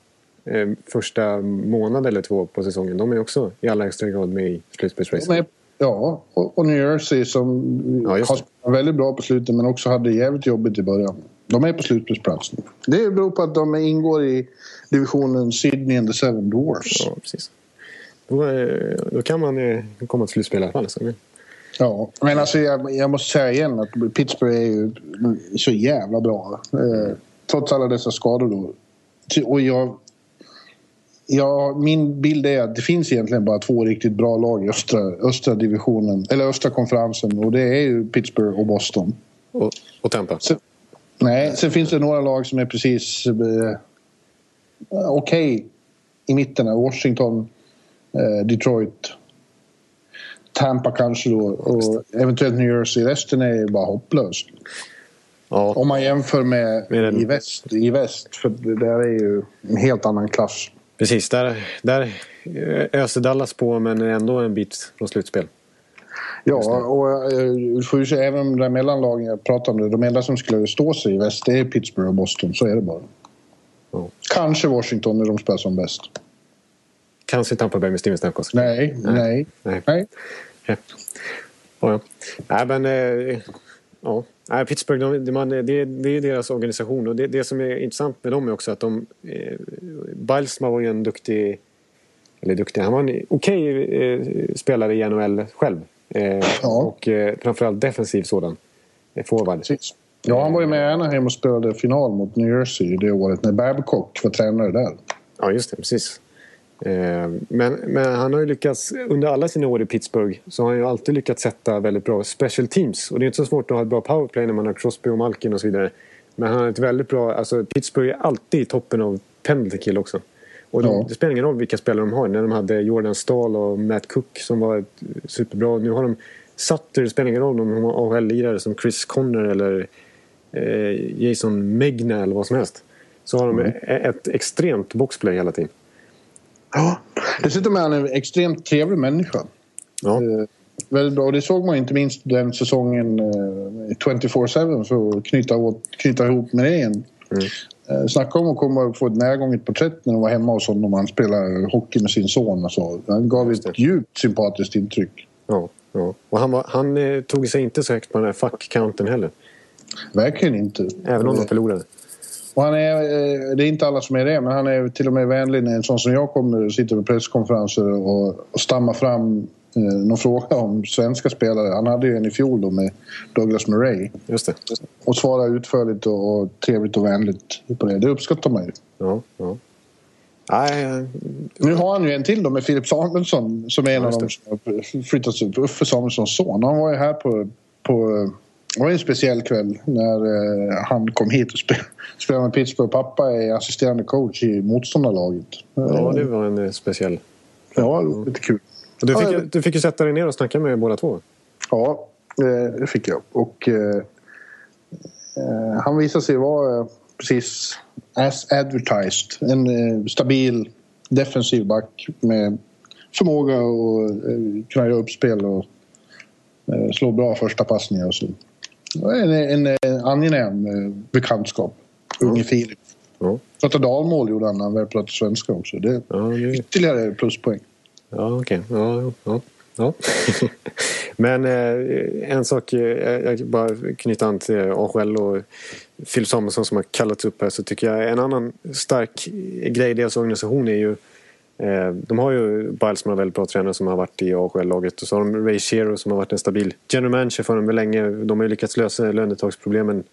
eh, första månad eller två på säsongen. De är också i allra högsta grad med i slutspelsracet. Ja, och, New Jersey som Ja, har spelat väldigt bra på slutet men också hade jävligt jobbigt i början. De är på slutspelsplats nu. Det beror på att de ingår i divisionen Sydney and the Seven Dwarfs. Ja, precis. Då, eh, då kan man eh, komma till slutspel i alla fall. Så. Ja, men alltså jag, jag måste säga igen att Pittsburgh är ju så jävla bra. Trots alla dessa skador då. Och jag, ja, min bild är att det finns egentligen bara två riktigt bra lag i östra, östra divisionen, eller östra konferensen och det är ju Pittsburgh och Boston. Och, och Tampa. Sen, nej, sen finns det några lag som är precis eh, okej i mitten. Washington, eh, Detroit, Tampa kanske då och eventuellt New Jersey. Resten är bara hopplöst. Ja, Om man jämför med, i, väst, i väst. För det där är ju en helt annan klass. precis. Där, där eh, öser Dallas på men ändå en bit från slutspel. Ja, och eh, du får ju se även de mellanlagen jag pratade om. Det, de enda som skulle stå sig i väst det är Pittsburgh och Boston. Så är det bara. Ja. Kanske Washington när de spelar som bäst. Kanske Tampa Bay med Steven Stamkos. Nej, nej, Nej. nej. Ja. Ja, ja. Nej, men... Eh, ja. Nej, Pittsburgh, de, de, man, det, det är deras organisation. Och det, det som är intressant med dem är också att de... Eh, Bilesma var ju en duktig eller duktig. Han var en okej eh, spelare i NHL själv. Eh, Ja. Och eh, framförallt defensiv sådan. Eh, Forward. Precis. Ja, han var ju med i Anaheim och spelade final mot New Jersey det året när Babcock var tränare där. Ja, just det. Precis. Eh, Men, men han har ju lyckats, under alla sina år i Pittsburgh, så har han ju alltid lyckats sätta väldigt bra special teams. Och det är inte så svårt att ha ett bra powerplay när man har Crosby och Malkin och så vidare. Men han har ett väldigt bra, alltså Pittsburgh är alltid i toppen av penalty kill också. Och de, Ja. det spelar ingen roll vilka spelare de har. När de hade Jordan Stahl och Matt Cook som var superbra. Nu har de Sutter, det spelar ingen roll om de har AHL-lirare som Chris Conner eller eh, Jason Megna eller vad som helst. Så har de Mm. ett extremt boxplay hela tiden. Ja. Dessutom är han en extremt trevlig människa. Ja. Eh, väldigt bra. Och det såg man inte minst den säsongen eh, 24-7 för att knyta, åt, knyta ihop med det igen. Mm. Eh, snacka om att komma få ett närgånget porträtt när de var hemma hos honom och han spelade hockey med sin son. Och så. Han gav ett djupt sympatiskt intryck. Ja, ja. Och han, var, han eh, tog sig inte så högt på den här fuck-counten heller. Verkligen inte. Även om Eh, de förlorade. Och han är, eh, det är inte alla som är det, men han är till och med vänlig när en sån som jag kommer och sitter på presskonferenser och, och stammar fram eh, någon fråga om svenska spelare. Han hade ju en i fjol då med Douglas Murray. Just det. Och svarar utförligt och, och trevligt och vänligt på det. Det uppskattar man ju. Ja, ja. Nej, eh, Nu har han ju en till då med Filip Samuelsson som är en Ja, av dem som flyttats upp. Uffe Samuelssons son. Han var ju här på... på det var en speciell kväll när eh, han kom hit och spelade, spelade med Pittsburgh. Pappa är assisterande coach i motståndarlaget. ja, det var en eh, speciell. Ja, lite kul. Du, fick, Ja, du fick ju sätta dig ner och snacka med båda två. Ja, eh, det fick jag. Och eh, eh, han visade sig vara precis as advertised. En eh, stabil defensiv back med förmåga att eh, kunna göra uppspel och slå bra första passningar och så. En, en, en angenäm eh, bekantskap. Unge Filip. Ja, Pratade dalmål gjorde han när han väl pratade svenska också. Det är ja, det, ytterligare pluspoäng. ja okej. Ja, ja, ja. Men eh, en sak, eh, jag bara knyta an till AHL och Phil Samuelsson som har kallats upp här så tycker jag en annan stark grej i deras organisation är ju de har ju Biles som har väldigt bra tränare som har varit i AHL-laget och så har de Ray Shero som har varit en stabil general manager för dem länge. De har ju lyckats lösa lönetagsproblemen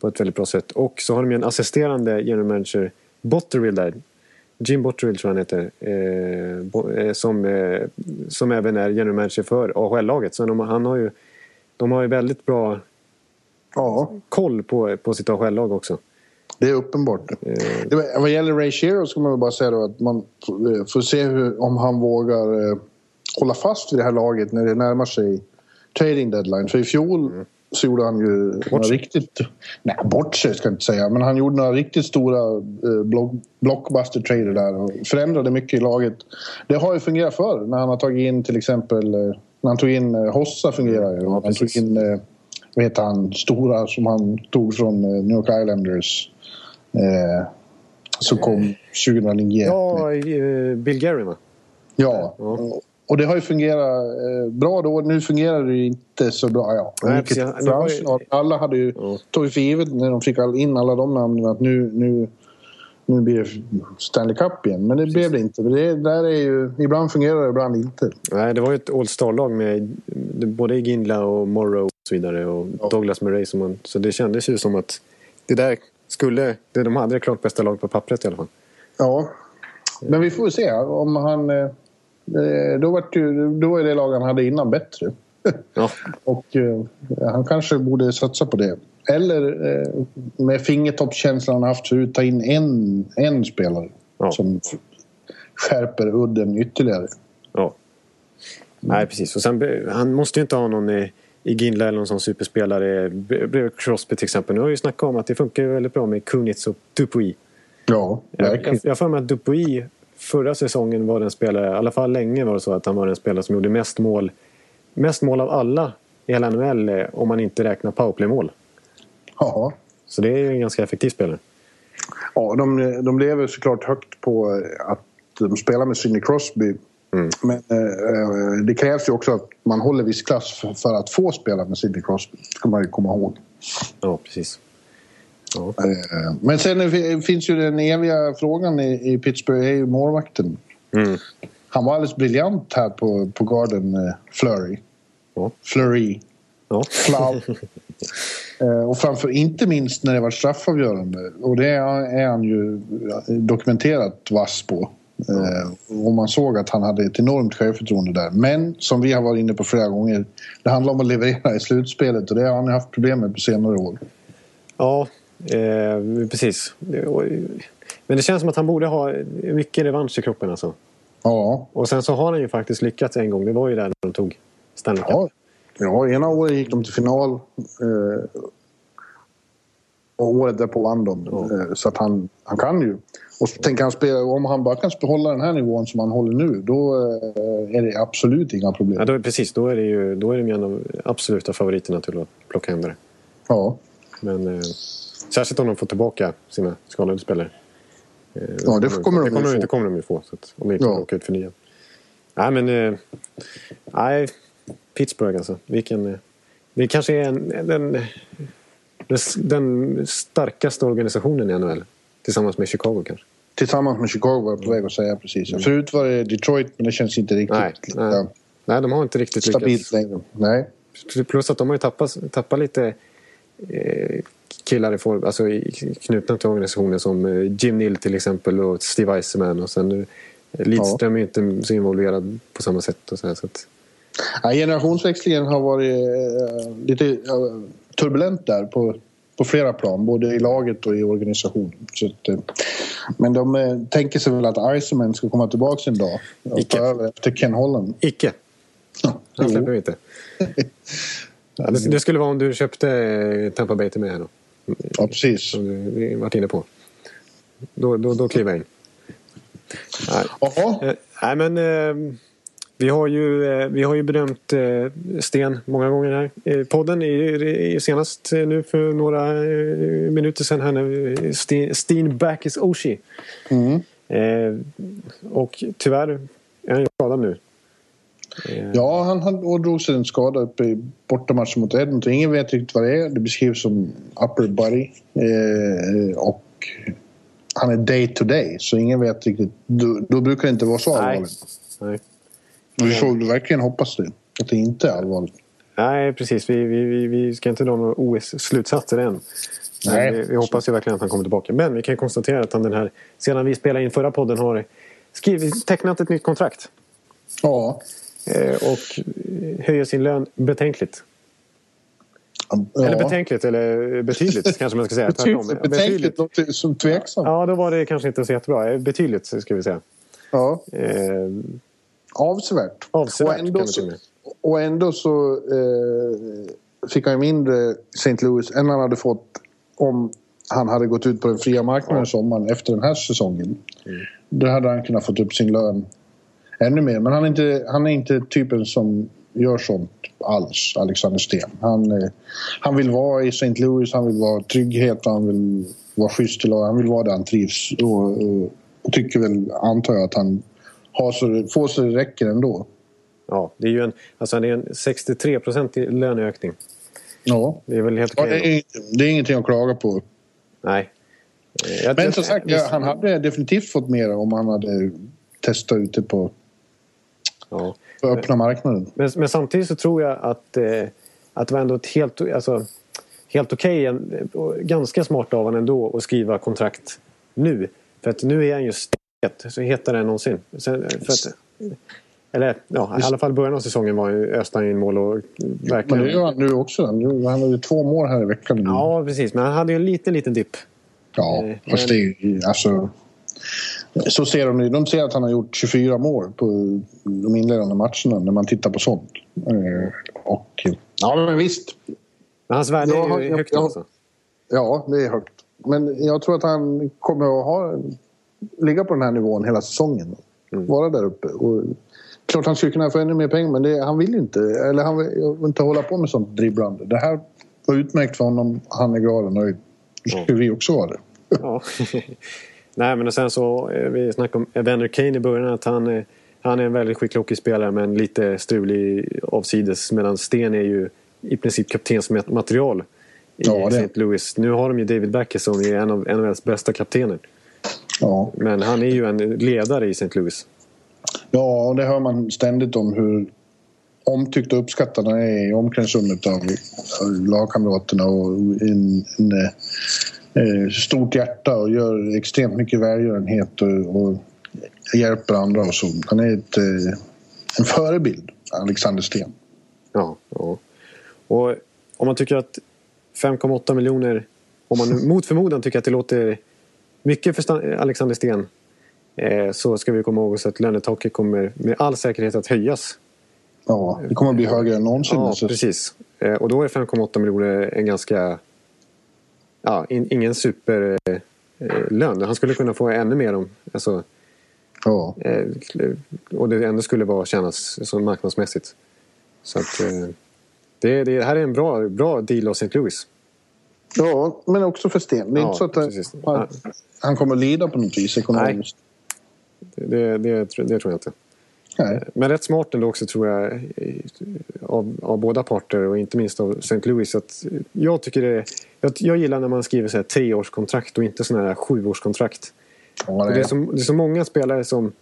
på ett väldigt bra sätt. Och så har de ju en assisterande general manager, Botterill där. Jim Botterill tror jag han heter. Eh, eh, som, eh, som även är general manager för AHL-laget. Så de, han har ju, de har ju väldigt bra Ja, koll på, på sitt AHL-lag också. Det är uppenbart. Var- vad gäller Ray Shero ska man väl bara säga då att man får, eh, se hur, om han vågar eh, hålla fast vid det här laget när det närmar sig trading deadline. För i fjol så gjorde han ju några riktigt... Nej, bort sig ska jag inte säga. Men han gjorde några riktigt stora eh, block, blockbuster-trader där och förändrade mycket i laget. Det har ju fungerat förr när han har tagit in till exempel... Eh, när han tog in eh, Hossa fungerar ju. Ja, han tog in... Eh, vad heter han? Stora som han tog från eh, New York Islanders. Eh, som kom 2009. Ja, eh, Bill Gary va? Ja. Ja. Och det har ju fungerat eh, bra då. Nu fungerar det ju inte så bra. Ja. Nej, precis. Ju- Alla hade ju Ja. tagit för givet när de fick all- in alla de namnen att nu, nu, nu blir det Stanley Cup igen. Men det blev det inte. Det, där är ju, ibland fungerar det, ibland inte. Nej, det var ju ett All-Star-lag med både Ginla och Morrow och så vidare. Och Ja. Douglas Murray. Som man, så det kändes ju som att det där skulle... Det, de hade det klart bästa lag på pappret i alla fall. Ja. Men vi får se om han... eh, eh, Då var, ju, då var ju det lag han hade innan bättre. Ja, Och eh, han kanske borde satsa på det. Eller med fingertoppskänslan han haft förut ta in en, en spelare Ja. som skärper udden ytterligare. ja. Nej, precis. Och sen, han måste ju inte ha någon i, i Ginla eller någon sån superspelare. Bre- Bredvid Crosby till exempel. Nu har vi ju snackat om att det funkar väldigt bra med Kunitz och Dupuis. Ja, Jag verkligen. jag har för mig att Dupuis förra säsongen var den spelare, i alla fall länge var det så att han var den spelare som gjorde mest mål, mest mål av alla i hela NHL eh, om man inte räknar powerplay-mål. Ja. Så det är ju en ganska effektiv spelare. Ja, de, de lever såklart högt på att de spelar med Sidney Crosby. Mm. Men eh, det krävs ju också att man håller viss klass för, för att få spela med Sidney Crosby. Det ska man ju komma ihåg. Ja, precis. Ja, Eh, Men sen är- finns ju den eviga frågan i, i Pittsburgh, är ju målvakten. Mm. Han var alldeles briljant här på, på Garden eh, Flurry. Ja. Flurry. Ja. Eh, och framför, inte minst när det var straffavgörande. Och det är, är han ju dokumenterat vass på. Eh, och man såg att han hade ett enormt självförtroende där. Men som vi har varit inne på flera gånger. Det handlar om att leverera i slutspelet och det har han haft problem med på senare år. Ja, eh, precis. Men det känns som att han borde ha mycket revansch i kroppen alltså. Ja. Och sen så har han ju faktiskt lyckats en gång. Det var ju där när de tog Stanley Cup. Ja, ja ena året gick de till final. Eh, och året därpå vann de. Eh, så att han, han kan ju. Och så tänker han spela, om han bara kan behålla den här nivån som han håller nu då eh, är det absolut inga problem. Ja, då, precis. Då är det ju då är de ju en av absoluta favoriterna till att plocka hem det. Ja. Men eh, särskilt om de får tillbaka sina skadade spelare. Eh, Ja, det kommer de det ju kommer, få. Det kommer de ju få. Så att, om de inte Ja. åker ut för nya. Nej, men... Eh, nej, Pittsburgh alltså. Vilken... Eh, det kanske är en, den, den, starkaste organisationen i NHL. Tillsammans med Chicago kanske. Tillsammans med Chicago var jag på väg att säga precis. Förut var det Detroit men det känns inte riktigt Nej, lika nej. Nej, de har inte riktigt stabilt lyckats. längre. Nej. Plus att de har ju tappat, tappat lite eh, killar i form, alltså knutna till organisationen som eh, Jim Nill till exempel och Steve Eisenman och sen eh, Lidström är ju inte så involverad på samma sätt. Och så här, så att, Ja, generationsväxlingen har varit eh, lite eh, turbulent där på, på flera plan. Både i laget och i organisationen. Så att, eh, men de eh, tänker sig väl att Eisenman ska komma tillbaka en dag och Icke. ta över efter Ken Holland. icke! Han släpper vi inte. Det, det skulle vara om du köpte eh, Tampa Bay till mig här då. Ja, precis. Som du varit inne på. Då, då, då kliver jag in. Nej. Jaha. Nej men vi har ju, eh, vi har ju bedömt eh, Sten många gånger här i podden. I, senast eh, nu för några eh, minuter sedan här när Sten, Steen Backes Oshie. Mm. Eh, och tyvärr är han ju skadad nu. Eh, Ja, han ådrog sig en skada uppe i bortamatchen mot Edmonton. Ingen vet riktigt vad det är. Det beskrivs som upper body. Eh, och han är day to day, så ingen vet riktigt. Då, då brukar det inte vara så nej. allvarligt. nej. Men vi får verkligen hoppas det. Att det inte är allvarligt. Nej, precis. Vi, vi, vi, ska inte dra några OS-slutsatser än. Nej. Vi, vi hoppas ju verkligen att han kommer tillbaka. Men vi kan konstatera att han den här, sedan vi spelade in förra podden har skrivit, tecknat ett nytt kontrakt. Ja. Eh, och höjer sin lön betänkligt. ja. Eller betänkligt, eller betydligt kanske man ska säga. Betydligt, betänkligt låter som tveksamt. Ja, då var det kanske inte så jättebra. Eh, Betydligt, ska vi säga. Ja. Eh, Avsevärt. avsevärt och ändå kan så, och ändå så eh, fick han ju mindre St. Louis än han hade fått om han hade gått ut på den fria marknaden i sommaren efter den här säsongen. Mm. Då hade han kunnat fått upp sin lön ännu mer. Men han är inte, han är inte typen som gör sånt alls, Alexander Sten. Han, eh, han vill vara i St. Louis, han vill vara trygghet han vill vara schysst till. Han vill vara där han trivs. Och, och, och tycker väl, antar jag, att han har så, får så det räcker ändå. Ja, det är ju en, alltså det är en 63 procentig löneökning. Ja. Det är väl helt Ja, det, är, det är ingenting att klaga på. Nej. Jag- Men jag- som sagt, ja, han hade definitivt fått mer om han hade testat ute på, Ja. på öppna marknaden. Men, men samtidigt så tror jag att, eh, att det var ändå ett helt, alltså, helt okej, och ganska smart av honom ändå att skriva kontrakt nu. För att nu är han ju stet, så hetare än någonsin. Sen, eh, för att, eller ja, i alla fall början av säsongen var ju öste in mål och Men verkligen... det gör han nu också. Nu- Han har ju två mål här i veckan. nu. Ja, precis. Men han hade ju en liten, liten dipp. Ja, Eh, fast det är ju- alltså... Så ser de, de ser att han har gjort 24 mål på de inledande matcherna när man tittar på sånt. Eh, Och, ja, men visst. Men hans värde är ju jag- högt jag- alltså. Ja, det är högt. Men jag tror att han kommer att ha, ligga på den här nivån hela säsongen. Mm. Vara där uppe. Och, klart han skulle kunna få ännu mer pengar men det, han vill inte. Eller han vill inte hålla på med sånt dribblande. Det här var utmärkt för honom. Han är glad och nöjd. Då skulle vi också vara det. Ja. Nej, men och sen så, eh, vi snackade om Evander Kane i början, att han, eh, han är en väldigt skicklig hockeyspelare men lite strulig avsides. Medan Sten är ju i princip kaptensmaterial i Ja. St. Louis. Nu har de ju David Backes som är en av NHLs bästa kaptener. Ja. Men han är ju en ledare i St. Louis. Ja, och det hör man ständigt om hur omtyckt och uppskattad han är i omklädningsrummet av lagkamraterna och en, en, en, stort hjärta och gör extremt mycket välgörenhet och, och hjälper andra och så. Han är ett, en förebild, Alexander Sten. Ja, ja. Och om man tycker att 5,8 miljoner, om man mot förmodan tycker att det låter mycket för Alexander Sten eh, så ska vi komma ihåg att lönetaket kommer med all säkerhet att höjas. Ja, det kommer att bli högre än någonsin. Ja, precis. Eh, och då är 5,8 miljoner en ganska... Ja, in, ingen superlön. Han skulle kunna få ännu mer om... Alltså, ja. och det ändå skulle vara kännas som marknadsmässigt. Så att, det, det här är en bra, bra deal av St. Louis. Ja, men också för Sten. Det är ja, inte så att han, han kommer att lida på något vis ekonomiskt. Nej, det, det, det, tror jag inte. Nej. Men rätt smart ändå också tror jag av, av båda parter och inte minst av St. Louis. Att jag, tycker det, jag, jag gillar när man skriver så här treårskontrakt och inte sådana här sjuårskontrakt. Ja, det, är så, det är så många spelare som...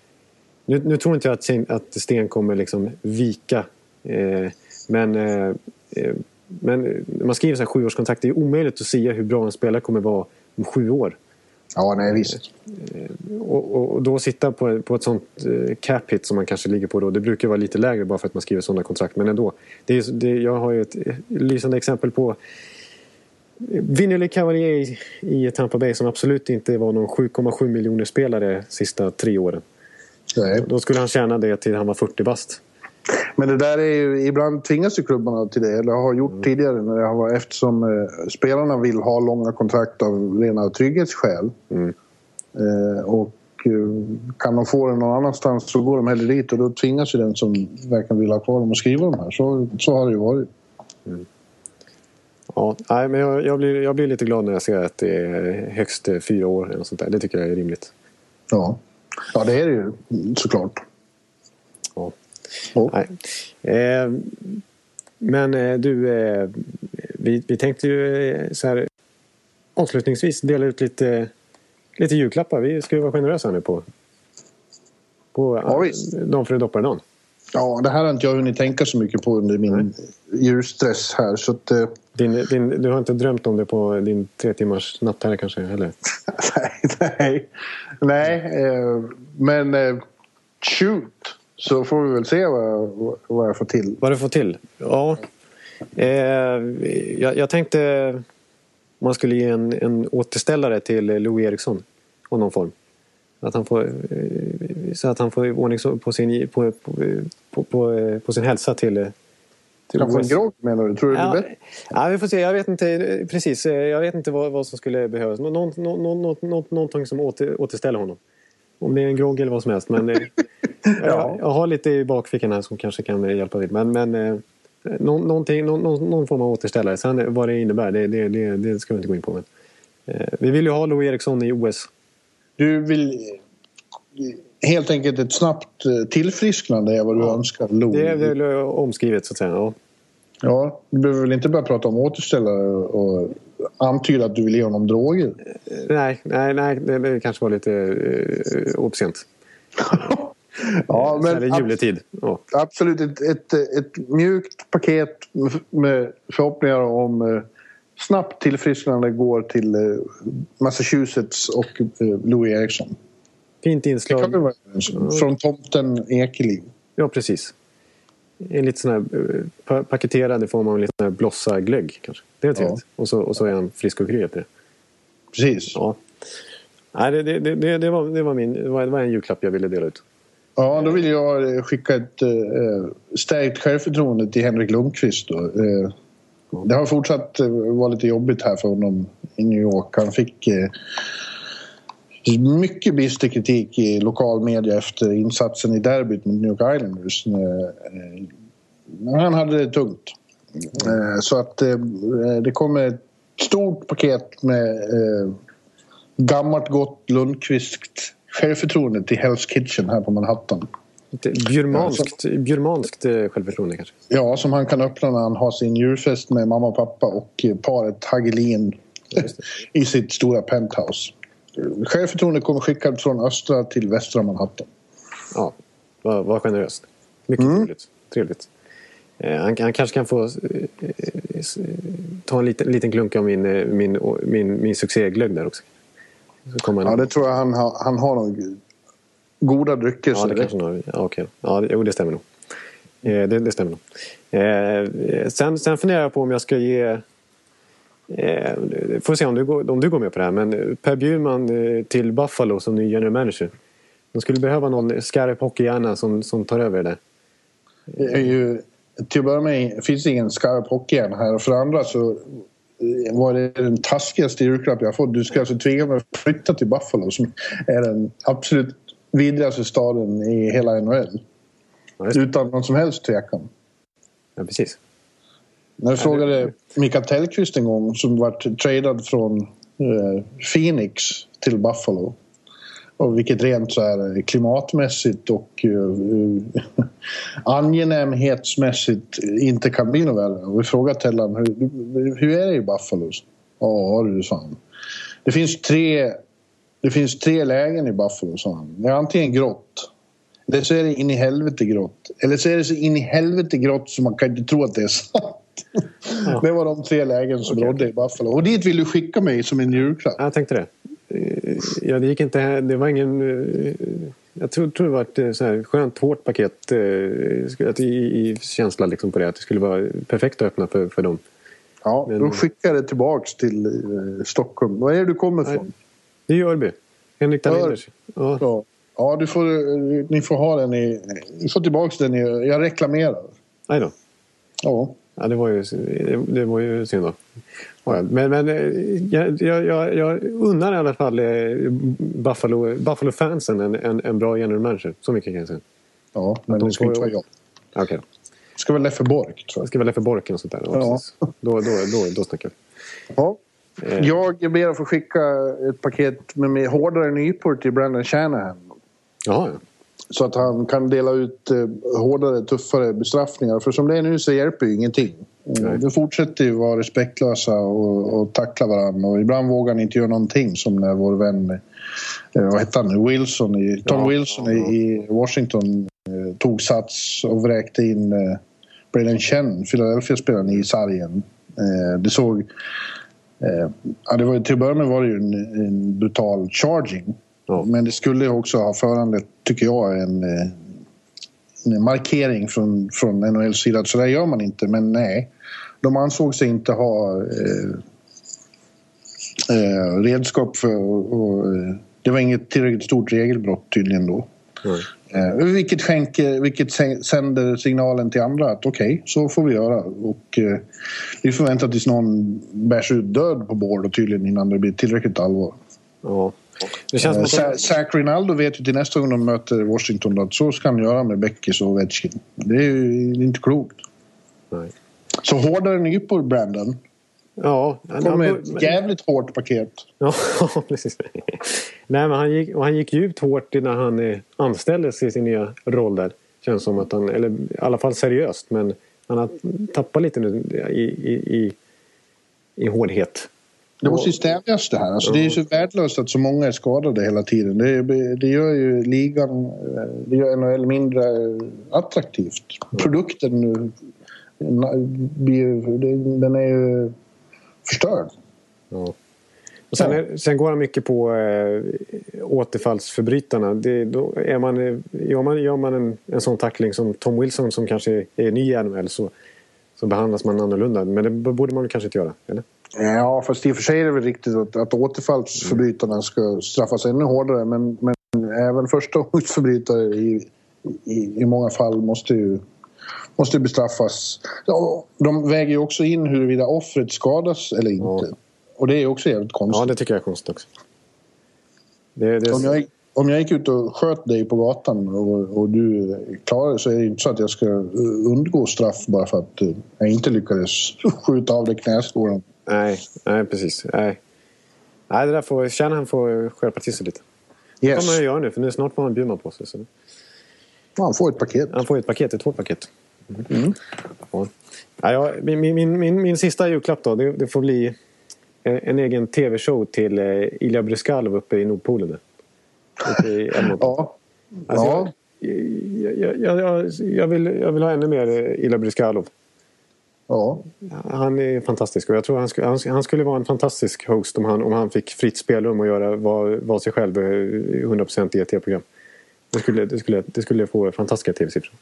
Nu, nu tror inte jag att, att Sten kommer liksom vika. Eh, men, eh, eh, men när man skriver så här sjuårskontrakt, det är omöjligt att säga hur bra en spelare kommer vara om sju år. Ja, nej visst. Eh, och, och, då sitta på, på ett sånt cap hit som man kanske ligger på då, det brukar vara lite lägre bara för att man skriver sådana kontrakt, men ändå. Det är, det, jag har ju ett lysande exempel på Vinny Cavalier i Tampa Bay som absolut inte var någon 7,7 miljoner spelare sista tre åren. Nej. Då skulle han tjäna det till han var 40 bast. Men det där är ju, ibland tvingas ju klubbarna till det, eller har gjort mm. tidigare när det har varit, eftersom eh, spelarna vill ha långa kontrakt av rena trygghetsskäl. Mm. Eh, och eh, kan de få det någon annanstans så går de hellre dit och då tvingas ju den som verkligen vill ha kvar dem att skriva de här. Så, så har det ju varit. Mm. Ja, nej, men jag, jag, blir, jag blir lite glad när jag ser att det är högst fyra år eller sånt där. Det tycker jag är rimligt. Ja, ja det är det ju såklart. Oh. Eh, men eh, du, eh, vi, vi tänkte ju eh, så här avslutningsvis dela ut lite, lite julklappar. Vi ska ju vara generösa nu på, på ja, dagen före dopparedagen. Ja, det här har inte jag hunnit tänka så mycket på under min Nej. julstress här. Så att, eh... din, din, du har inte drömt om det på din tre timmars natt här kanske? Eller? nej, nej. nej eh, men eh, shoot! Så får vi väl se vad, vad jag får till. Vad du får till? Ja. Eh, jag, jag, tänkte man skulle ge en, en återställare till Louis Eriksson. Av någon form. Att han får, eh, så att han får ordning på sin, på, på, på, på, sin hälsa till till kan få en grogg menar du? Tror du ja, det blir bättre? Ja, vi får se. Jag vet inte precis. Jag vet inte vad, vad som skulle behövas. Någon, någon, någon, någonting som åter, återställer honom. Om det är en grogg eller vad som helst. Men ja. jag, har lite i bakfickan här som kanske kan hjälpa till. Men, men eh, någon, någon, någon, form av återställare. Sen vad det innebär, det, det, det, det ska vi inte gå in på. Men, eh, vi vill ju ha Louis Eriksson i OS. Du vill helt enkelt ett snabbt eh, tillfrisknande är vad du ja. önskar Louis. Det är väl omskrivet så att säga. Ja. Ja, du behöver väl inte börja prata om återställare och antyda att du vill ge honom droger? Nej, nej, nej det, det kanske var lite uh, obscent. ja, men Eller juletid. Ja. Absolut, ett, ett, ett mjukt paket med förhoppningar om uh, snabbt tillfrisknande går till uh, Massachusetts och Louis Eriksson. Fint inslag. Från tomten Ekeliv. Ja, precis en lite sån här eh, paketerad i form av en liten blossa-glögg kanske. Det är trevligt. Ja. Och, så, och så är han frisk och kry efter det. Precis. Ja. Nej, det, det, det, det, var, det, var min, det var en julklapp jag ville dela ut. Ja, då vill jag eh, skicka ett äh, stärkt självförtroende till Henrik Lundqvist. Då. Äh, det har fortsatt vara lite jobbigt här för honom i New York. Han fick äh, mycket bister kritik i lokal media efter insatsen i derbyt mot New York Islanders. Men han hade det tungt. Så att det kommer ett stort paket med gammalt gott Lundqvist självförtroende till Hell's Kitchen här på Manhattan. Bjurmanskt, bjurmanskt självförtroende kanske? Ja, som han kan öppna när han har sin julfest med mamma och pappa och paret Hagelin i sitt stora penthouse. Självförtroende kommer skickat från östra till västra Manhattan. Ja, Var, var generöst. Mycket trevligt. trevligt. Eh, han, han kanske kan få eh, eh, ta en liten, liten klunk av min, eh, min, min, min succéglögg där också. Han, Ja, det tror jag han har. Han har nog goda drycker. Ja, det det- kanske nog. Ja, okej. Ja, det, jo, det stämmer nog. Eh, det, det stämmer nog. Eh, sen, sen funderar jag på om jag ska ge... Eh, får se om du, går, om du går med på det här. Men Per Bjurman eh, till Buffalo som ny general manager. De skulle behöva någon skarp hockeyhjärna som, som tar över det där. Det är ju, till att börja med finns det ingen skarp hockeyhjärna här. Och för det andra så var det den taskigaste julklapp jag fått. Du ska alltså tvinga mig att flytta till Buffalo som är den absolut vidrigaste staden i hela NHL. Ja. Utan någon som helst tvekan. ja, precis. När jag frågade Mikael Tellqvist en gång som vart tradad från eh, Phoenix till Buffalo. Och vilket rent så här klimatmässigt och eh, angenämhetsmässigt inte kan bli något värre. Och vi frågade Tellan hur, hur är det i Buffalo? Ja du, han. Det finns tre, det finns tre lägen i Buffalo, sa han. Det är antingen grått eller så är det in i helvete grått. Eller så är det så in i helvete grått så man kan inte tro att det är sant. Det var de tre lägen som Okej. rådde i Buffalo. Och dit vill du skicka mig som en julklapp. Ja, jag tänkte det. Eh, Ja, det gick inte... Det var ingen... eh, Jag tror, tror det var ett eh, så här skönt hårt paket i, i känsla liksom på det. Att det skulle vara perfekt att öppna för, för dem. Ja, Men- jag det tillbaks till Stockholm. Var är det du kommer ifrån? Det är Örby. Henrik. Dahlinders. Ja, Ja, ja du får, ni får ha den i... Ni får tillbaks den i... Jag reklamerar. nej då. Ja. Ja, det var ju, det var ju synd då. Ja, ja. Men, men eh, jag, jag, jag, unnar i alla fall eh, Buffalo, Buffalo-fansen en, en, en bra general manager. Så mycket kan jag säga. Ja, men de det ska inte vara jag. Okej då. Det ska vara Leffe Bork, tror Det jag. ska väl för Borken och sånt där. Ja, Ja. Då, då, då, då snackar vi. Ja. Eh. Jag ber att få skicka ett paket med, med hårdare nypor till Brandon Shanahan. Jaha, ja. Så att han kan dela ut hårdare, tuffare bestraffningar. För som det är nu så hjälper ju ingenting. Nej. Eh, De fortsätter ju vara respektlösa och, och tackla varandra. Och ibland vågar han inte göra någonting. Som när vår vän, eh, vad hette han, Wilson i, Tom Ja, Wilson ja, ja. I, Washington eh, tog sats och vräkte in eh, Braden Chen, Philadelphia-spelaren, i sargen. Eh, det såg... Eh, ja, det var, till att börja med var det ju en, en brutal charging. Men det skulle också ha föranlett, tycker jag, en, eh, en markering från, från NHLs sida. Så där gör man inte, men nej. De ansåg sig inte ha eh, eh, redskap för... Och, och, eh, det var inget tillräckligt stort regelbrott tydligen då. Eh, vilket, skänker, vilket sä- sänder signalen till andra att okej, så får vi göra. Och eh, vi får vänta tills någon bärs ut död på och tydligen innan det blir tillräckligt allvar. Ja. Det känns Eh, som att Zach Rinaldo vet ju till nästa gång de möter Washington att så ska han göra med Beckis och Ovechkin. Det är ju inte klokt. Nej. Så hårdare nypor, Brandon. Ja, han, Kom med han, ett jävligt hårt paket. ja, precis. Nej, men han gick, och han gick djupt hårt när han eh, anställdes i sin nya roll där. Känns som att han, eller i alla fall seriöst, men han har tappat lite nu i, i, i, i hårdhet. Det måste ju stävjas det här. Alltså, Det är så värdelöst att så många är skadade hela tiden. Det, det gör ju ligan, eh, det gör NHL mindre eh, attraktivt. Produkten eh, blir den är ju förstörd. Ja. Och sen, är, sen går han mycket på eh, återfallsförbrytarna. Det, då är man, gör man, gör man en, en sån tackling som Tom Wilson som kanske är ny i NHL så, så behandlas man annorlunda. Men det borde man kanske inte göra, eller? Ja, fast i och för sig är det väl riktigt att, att återfallsförbrytarna ska straffas ännu hårdare. Men, men även förstagångsförbrytare i, i, i många fall måste ju, måste bestraffas. Ja, de väger ju också in huruvida offret skadas eller inte. Ja. Och det är också jävligt konstigt. Ja, det tycker jag är konstigt också. Det, det, Om jag, om jag gick ut och sköt dig på gatan och, och du klarade så är det inte så att jag ska undgå straff bara för att eh, jag inte lyckades skjuta av dig knäskålen. Nej, nej, precis. Nej. nej, det där får... Shanahan får skärpa till sig lite. Det Yes. kommer han göra nu, för nu snart får han Bjurman på sig. Så Han får ett paket. han får ett paket, ett hårt paket. Ja. Ja, ja, min, min, min, min, sista julklapp då, det, det får bli en, en egen tv-show till eh, Ilja Bryskalov uppe i Nordpolen. Uppe i. Ja. Alltså, ja. jag, jag, jag, vill, jag vill ha ännu mer eh, Ila Briskalov. Ja. Han är fantastisk och jag tror han skulle, han, han skulle vara en fantastisk host om han, om han fick fritt spelrum och göra vad, vad sig själv eh, 100% i ett tv-program. Det skulle, det, skulle, det skulle få fantastiska tv-siffror.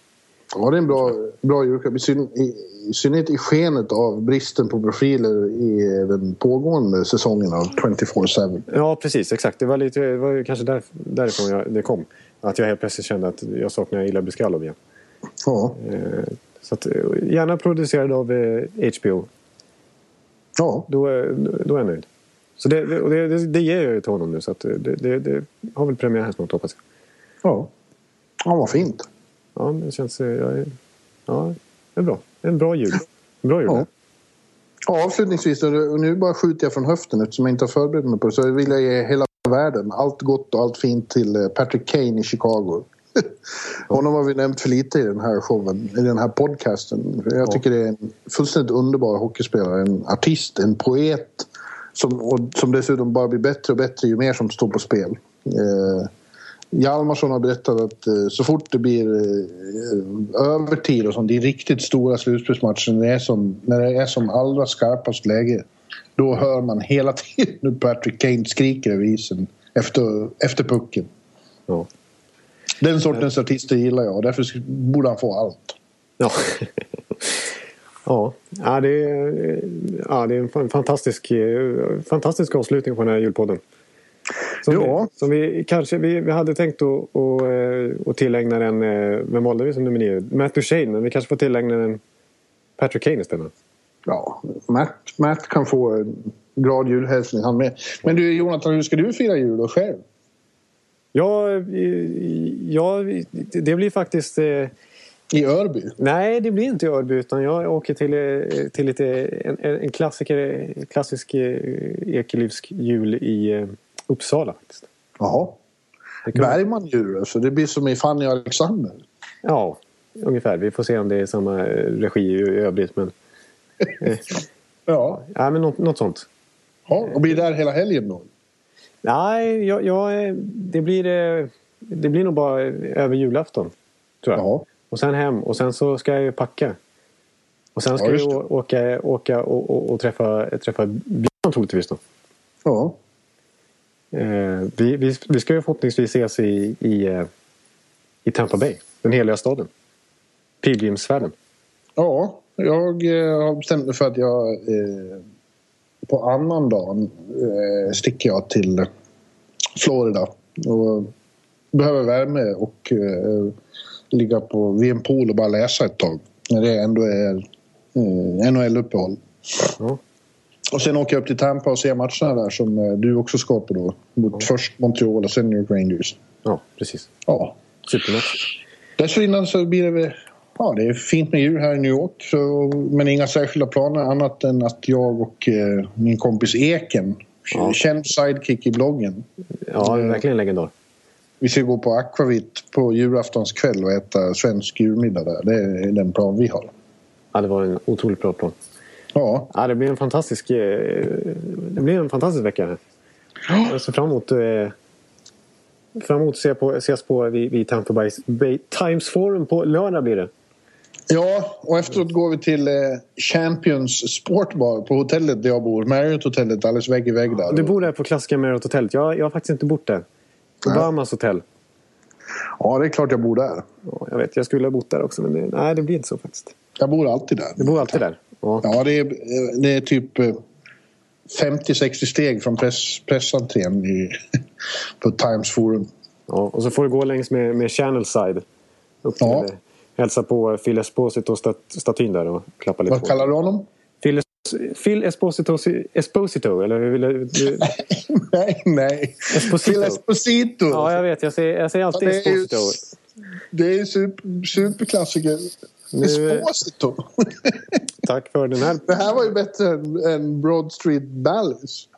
Ja, det är en bra, bra julklapp. I, syn, i, I synnerhet i skenet av bristen på profiler i den pågående säsongen av 24-7. Ja, precis. Exakt. Det var, lite, det var kanske där, därifrån jag, det kom. Att jag helt plötsligt kände att jag saknar Ila Briskalov igen. Ja. Eh, så att, eh, gärna producerad av eh, HBO. ja. Då, är- då är jag nöjd. Så det, det, det, det, ger jag ju till honom nu. Så att det, det, det har väl premiär här snart hoppas jag. Ja. Ja, vad fint. Ja, det känns... eh, är, ja, det är bra. Det är en bra jul. En bra jul. Ja. Ja, avslutningsvis, och nu bara skjuter jag från höften eftersom jag inte har förberett mig på det, så vill jag ge hela världen allt gott och allt fint till eh, Patrick Kane i Chicago. Honom har vi nämnt för lite i den här showen, i den här podcasten. Jag tycker det är en fullständigt underbar hockeyspelare, en artist, en poet som, och, som dessutom bara blir bättre och bättre ju mer som står på spel. Eh, Hjalmarsson har berättat att eh, så fort det blir eh, övertid och sånt, det är riktigt stora slutspelsmatcher när det är som, när det är som allra skarpast läge. Då hör man hela tiden hur Patrick Kane skriker över isen efter, efter pucken. Ja. Den sortens artister gillar jag därför borde han få allt. Ja. ja. Ja, det är, ja, det är en fan- fantastisk, eh, fantastisk avslutning på den här julpodden. Som, Ja. vi, som vi kanske vi, vi hade tänkt att, att, eh, att tillägna den, eh, vem valde vi som nummer nio? Matt Duchene, men vi kanske får tillägna den Patrick Kane istället. Ja, Matt, Matt kan få en glad julhälsning han med. Men du Jonathan, hur ska du fira jul då själv? Ja, ja, det blir faktiskt... eh, I Örby? Nej, det blir inte i Örby utan jag åker till, eh, till lite, en, en klassiker, klassisk eh, Ekelivsk jul i Uppsala. Faktiskt. Jaha. Bergman jul alltså. Det blir som i Fanny och Alexander. Ja, ungefär. Vi får se om det är samma regi i i övrigt. Men, Ja. ja, men något, något sånt. ja. Och blir där hela helgen då? Nej, jag, jag, eh, det, blir, eh, det blir nog bara över julafton. Tror jag. Ja. Och sen hem och sen så ska jag ju packa. Och sen ska Ja, å- åka, åka och, och, och träffa, träffa Björn troligtvis då. Ja. Eh, vi, vi, vi ska ju förhoppningsvis ses i, i, eh, i Tampa Bay. Den heliga staden. Pilgrimsfärden. Ja, jag eh, har bestämt mig för att jag eh, på annan dagen eh, sticker jag till Florida och behöver värme och eh, ligga på, vid en pool och bara läsa ett tag. När det ändå är eh, NHL-uppehåll. Ja. Och sen åker jag upp till Tampa och ser matcherna där som eh, du också ska på då. Mot först Montreal och sen New York Rangers. ja, precis. Ja, Supermatch. Dessförinnan så blir det. Ja, det är fint med jul här i New York. Så, men inga särskilda planer annat än att jag och eh, min kompis Eken, Ja. känd sidekick i bloggen. Ja, verkligen en legendar. Vi ska gå på Aquavit på julaftonskväll och äta svensk julmiddag där. Det är den plan vi har. Ja, det var en otroligt bra plan. Ja, Ja, det blir en fantastisk, eh, det blir en fantastisk vecka. här. Jag ser fram emot, eh, fram emot att se på, ses på vid, vid Tampa Bay Times Forum på lördag blir det. Ja och efteråt går vi till eh, Champions Sportbar på hotellet där jag bor. Marriott-hotellet alldeles vägg i vägg där. Du bor där på klassiska Marriott hotellet. Jag, jag har faktiskt inte bott där. Obamas hotell. Ja, det är klart jag bor där. Ja, jag vet, jag skulle ha bott där också men det, nej, det blir inte så faktiskt. Jag bor alltid där. Du bor alltid där? Ja. Ja, det är, det är typ eh, 50-60 steg från press, pressentrén i, på Times Forum. ja. Och så får du gå längs med, med Channel Side. Upp till, Ja. Hälsa på Phil Esposito-statyn där och klappa lite Vad på. kallar du honom? Phil, Phil Esposito, Esposito, eller hur vill du? nej, nej. Esposito. Phil Esposito. ja, jag vet. Jag säger, jag säger alltid Ja, det är ju- Esposito. Det är ju super, superklassiker. Nu- Esposito. Tack för den här. det här var ju bättre än, än Broad Street Ballis.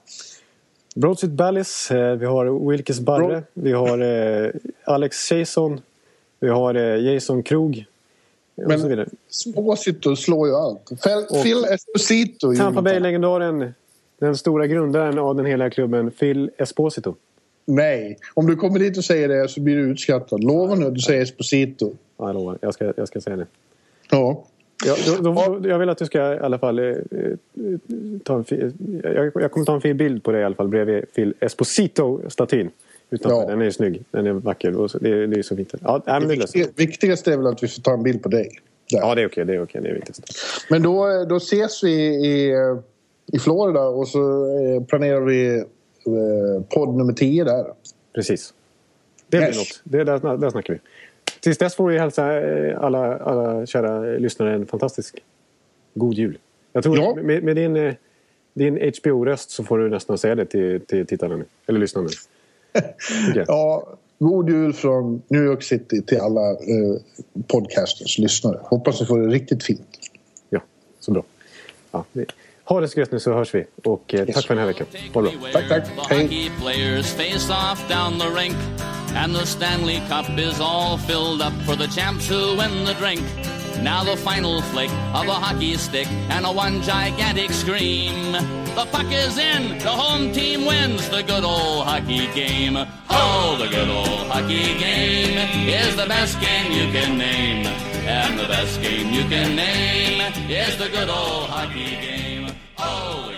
Broad Street Ballis. eh, Vi har Wilkes Barre. Bro- Vi har eh, Alex Jason. Vi har eh, Jason Krog. Och Men- så vidare. Esposito slår ju allt. Phil, Phil Esposito. Tampa. Bay-legendaren. Den stora grundaren av den hela klubben, Phil Esposito. Nej. Om du kommer dit och säger det så blir du utskrattad. Lova nu att du säger Esposito. Ja, jag lovar. Jag ska, jag ska säga det. Ja. Ja, då, då, jag vill att du ska i alla fall eh, eh, ta en jag, jag kommer ta en fin bild på dig i alla fall bredvid Phil Esposito-statyn. Utanför. Ja. Den är snygg. Den är vacker. Och så, det, det är så fint. Ja, det. Det viktigaste är väl att vi får ta en bild på dig. Där. ja det är okej. Det är okej. Det är viktigast. Men då, då ses vi i, i Florida och så eh, planerar vi eh, podd nummer 10 där. Precis. Det blir Yes. något. Det, där, där snackar vi. Tills dess får vi hälsa eh, alla, alla kära lyssnare en fantastisk god jul. Jag tror Ja. med, med din, din HBO-röst så får du nästan säga det till, till tittarna nu. Eller lyssnarna. Tycker jag. Ja, god jul från New York City till alla eh, podcasters lyssnare. Hoppas ni får det riktigt fint. Ja, så bra. Ja, vi- ha det så gött nu så hörs vi. Och eh, tack för den här veckan. Ha det bra. Tack, tack. Hej. hockey players face off down the rink, and the Stanley Cup is all filled up for the champs who win the drink. Now the final flick of a hockey stick and a one gigantic scream. The puck is in, the home team wins the good old hockey game. Oh, the good old hockey game is the best game you can name. And the best game you can name is the good old hockey game. Oh,